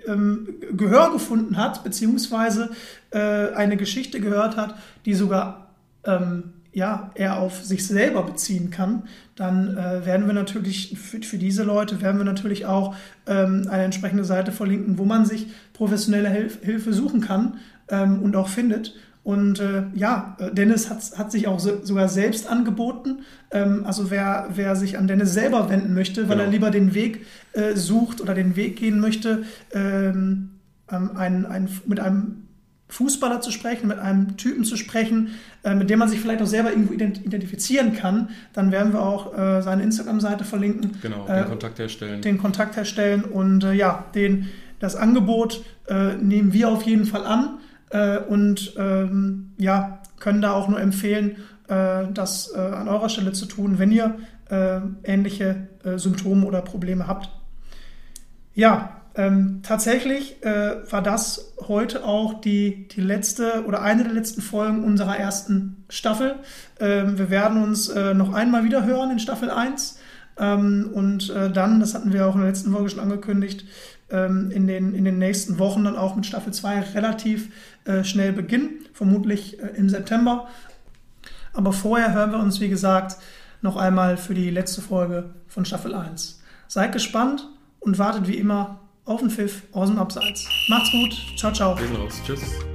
ähm, Gehör gefunden hat, beziehungsweise eine Geschichte gehört hat, die sogar ähm, ja, er auf sich selber beziehen kann, dann äh, werden wir natürlich für, für, diese Leute werden wir natürlich auch ähm, eine entsprechende Seite verlinken, wo man sich professionelle Hilf Hilfe suchen kann ähm, und auch findet. Und äh, ja, Dennis hat, hat sich auch so, sogar selbst angeboten. Ähm, also wer, wer sich an Dennis selber wenden möchte, weil genau. er lieber den Weg äh, sucht oder den Weg gehen möchte, ähm, ähm ein, ein, mit einem Fußballer zu sprechen, mit einem Typen zu sprechen, äh, mit dem man sich vielleicht auch selber irgendwo identifizieren kann, dann werden wir auch äh, seine Instagram-Seite verlinken. Genau, den äh, Kontakt herstellen. Den Kontakt herstellen und äh, ja, den, das Angebot äh, nehmen wir auf jeden Fall an äh, und ähm, ja, können da auch nur empfehlen, das an eurer Stelle zu tun, wenn ihr ähnliche Symptome oder Probleme habt. Ja, ähm, tatsächlich äh, war das heute auch die, die letzte oder eine der letzten Folgen unserer ersten Staffel. Ähm, wir werden uns äh, noch einmal wieder hören in Staffel 1. Ähm, und äh, dann, das hatten wir auch in der letzten Folge schon angekündigt, ähm, in, den, in den nächsten Wochen dann auch mit Staffel 2 relativ äh, schnell beginnen, vermutlich äh, im September. Aber vorher hören wir uns, wie gesagt, noch einmal für die letzte Folge von Staffel 1. Seid gespannt und wartet wie immer auf den Pfiff aus dem Abseits. Macht's gut. Ciao, ciao. Sind raus. Tschüss.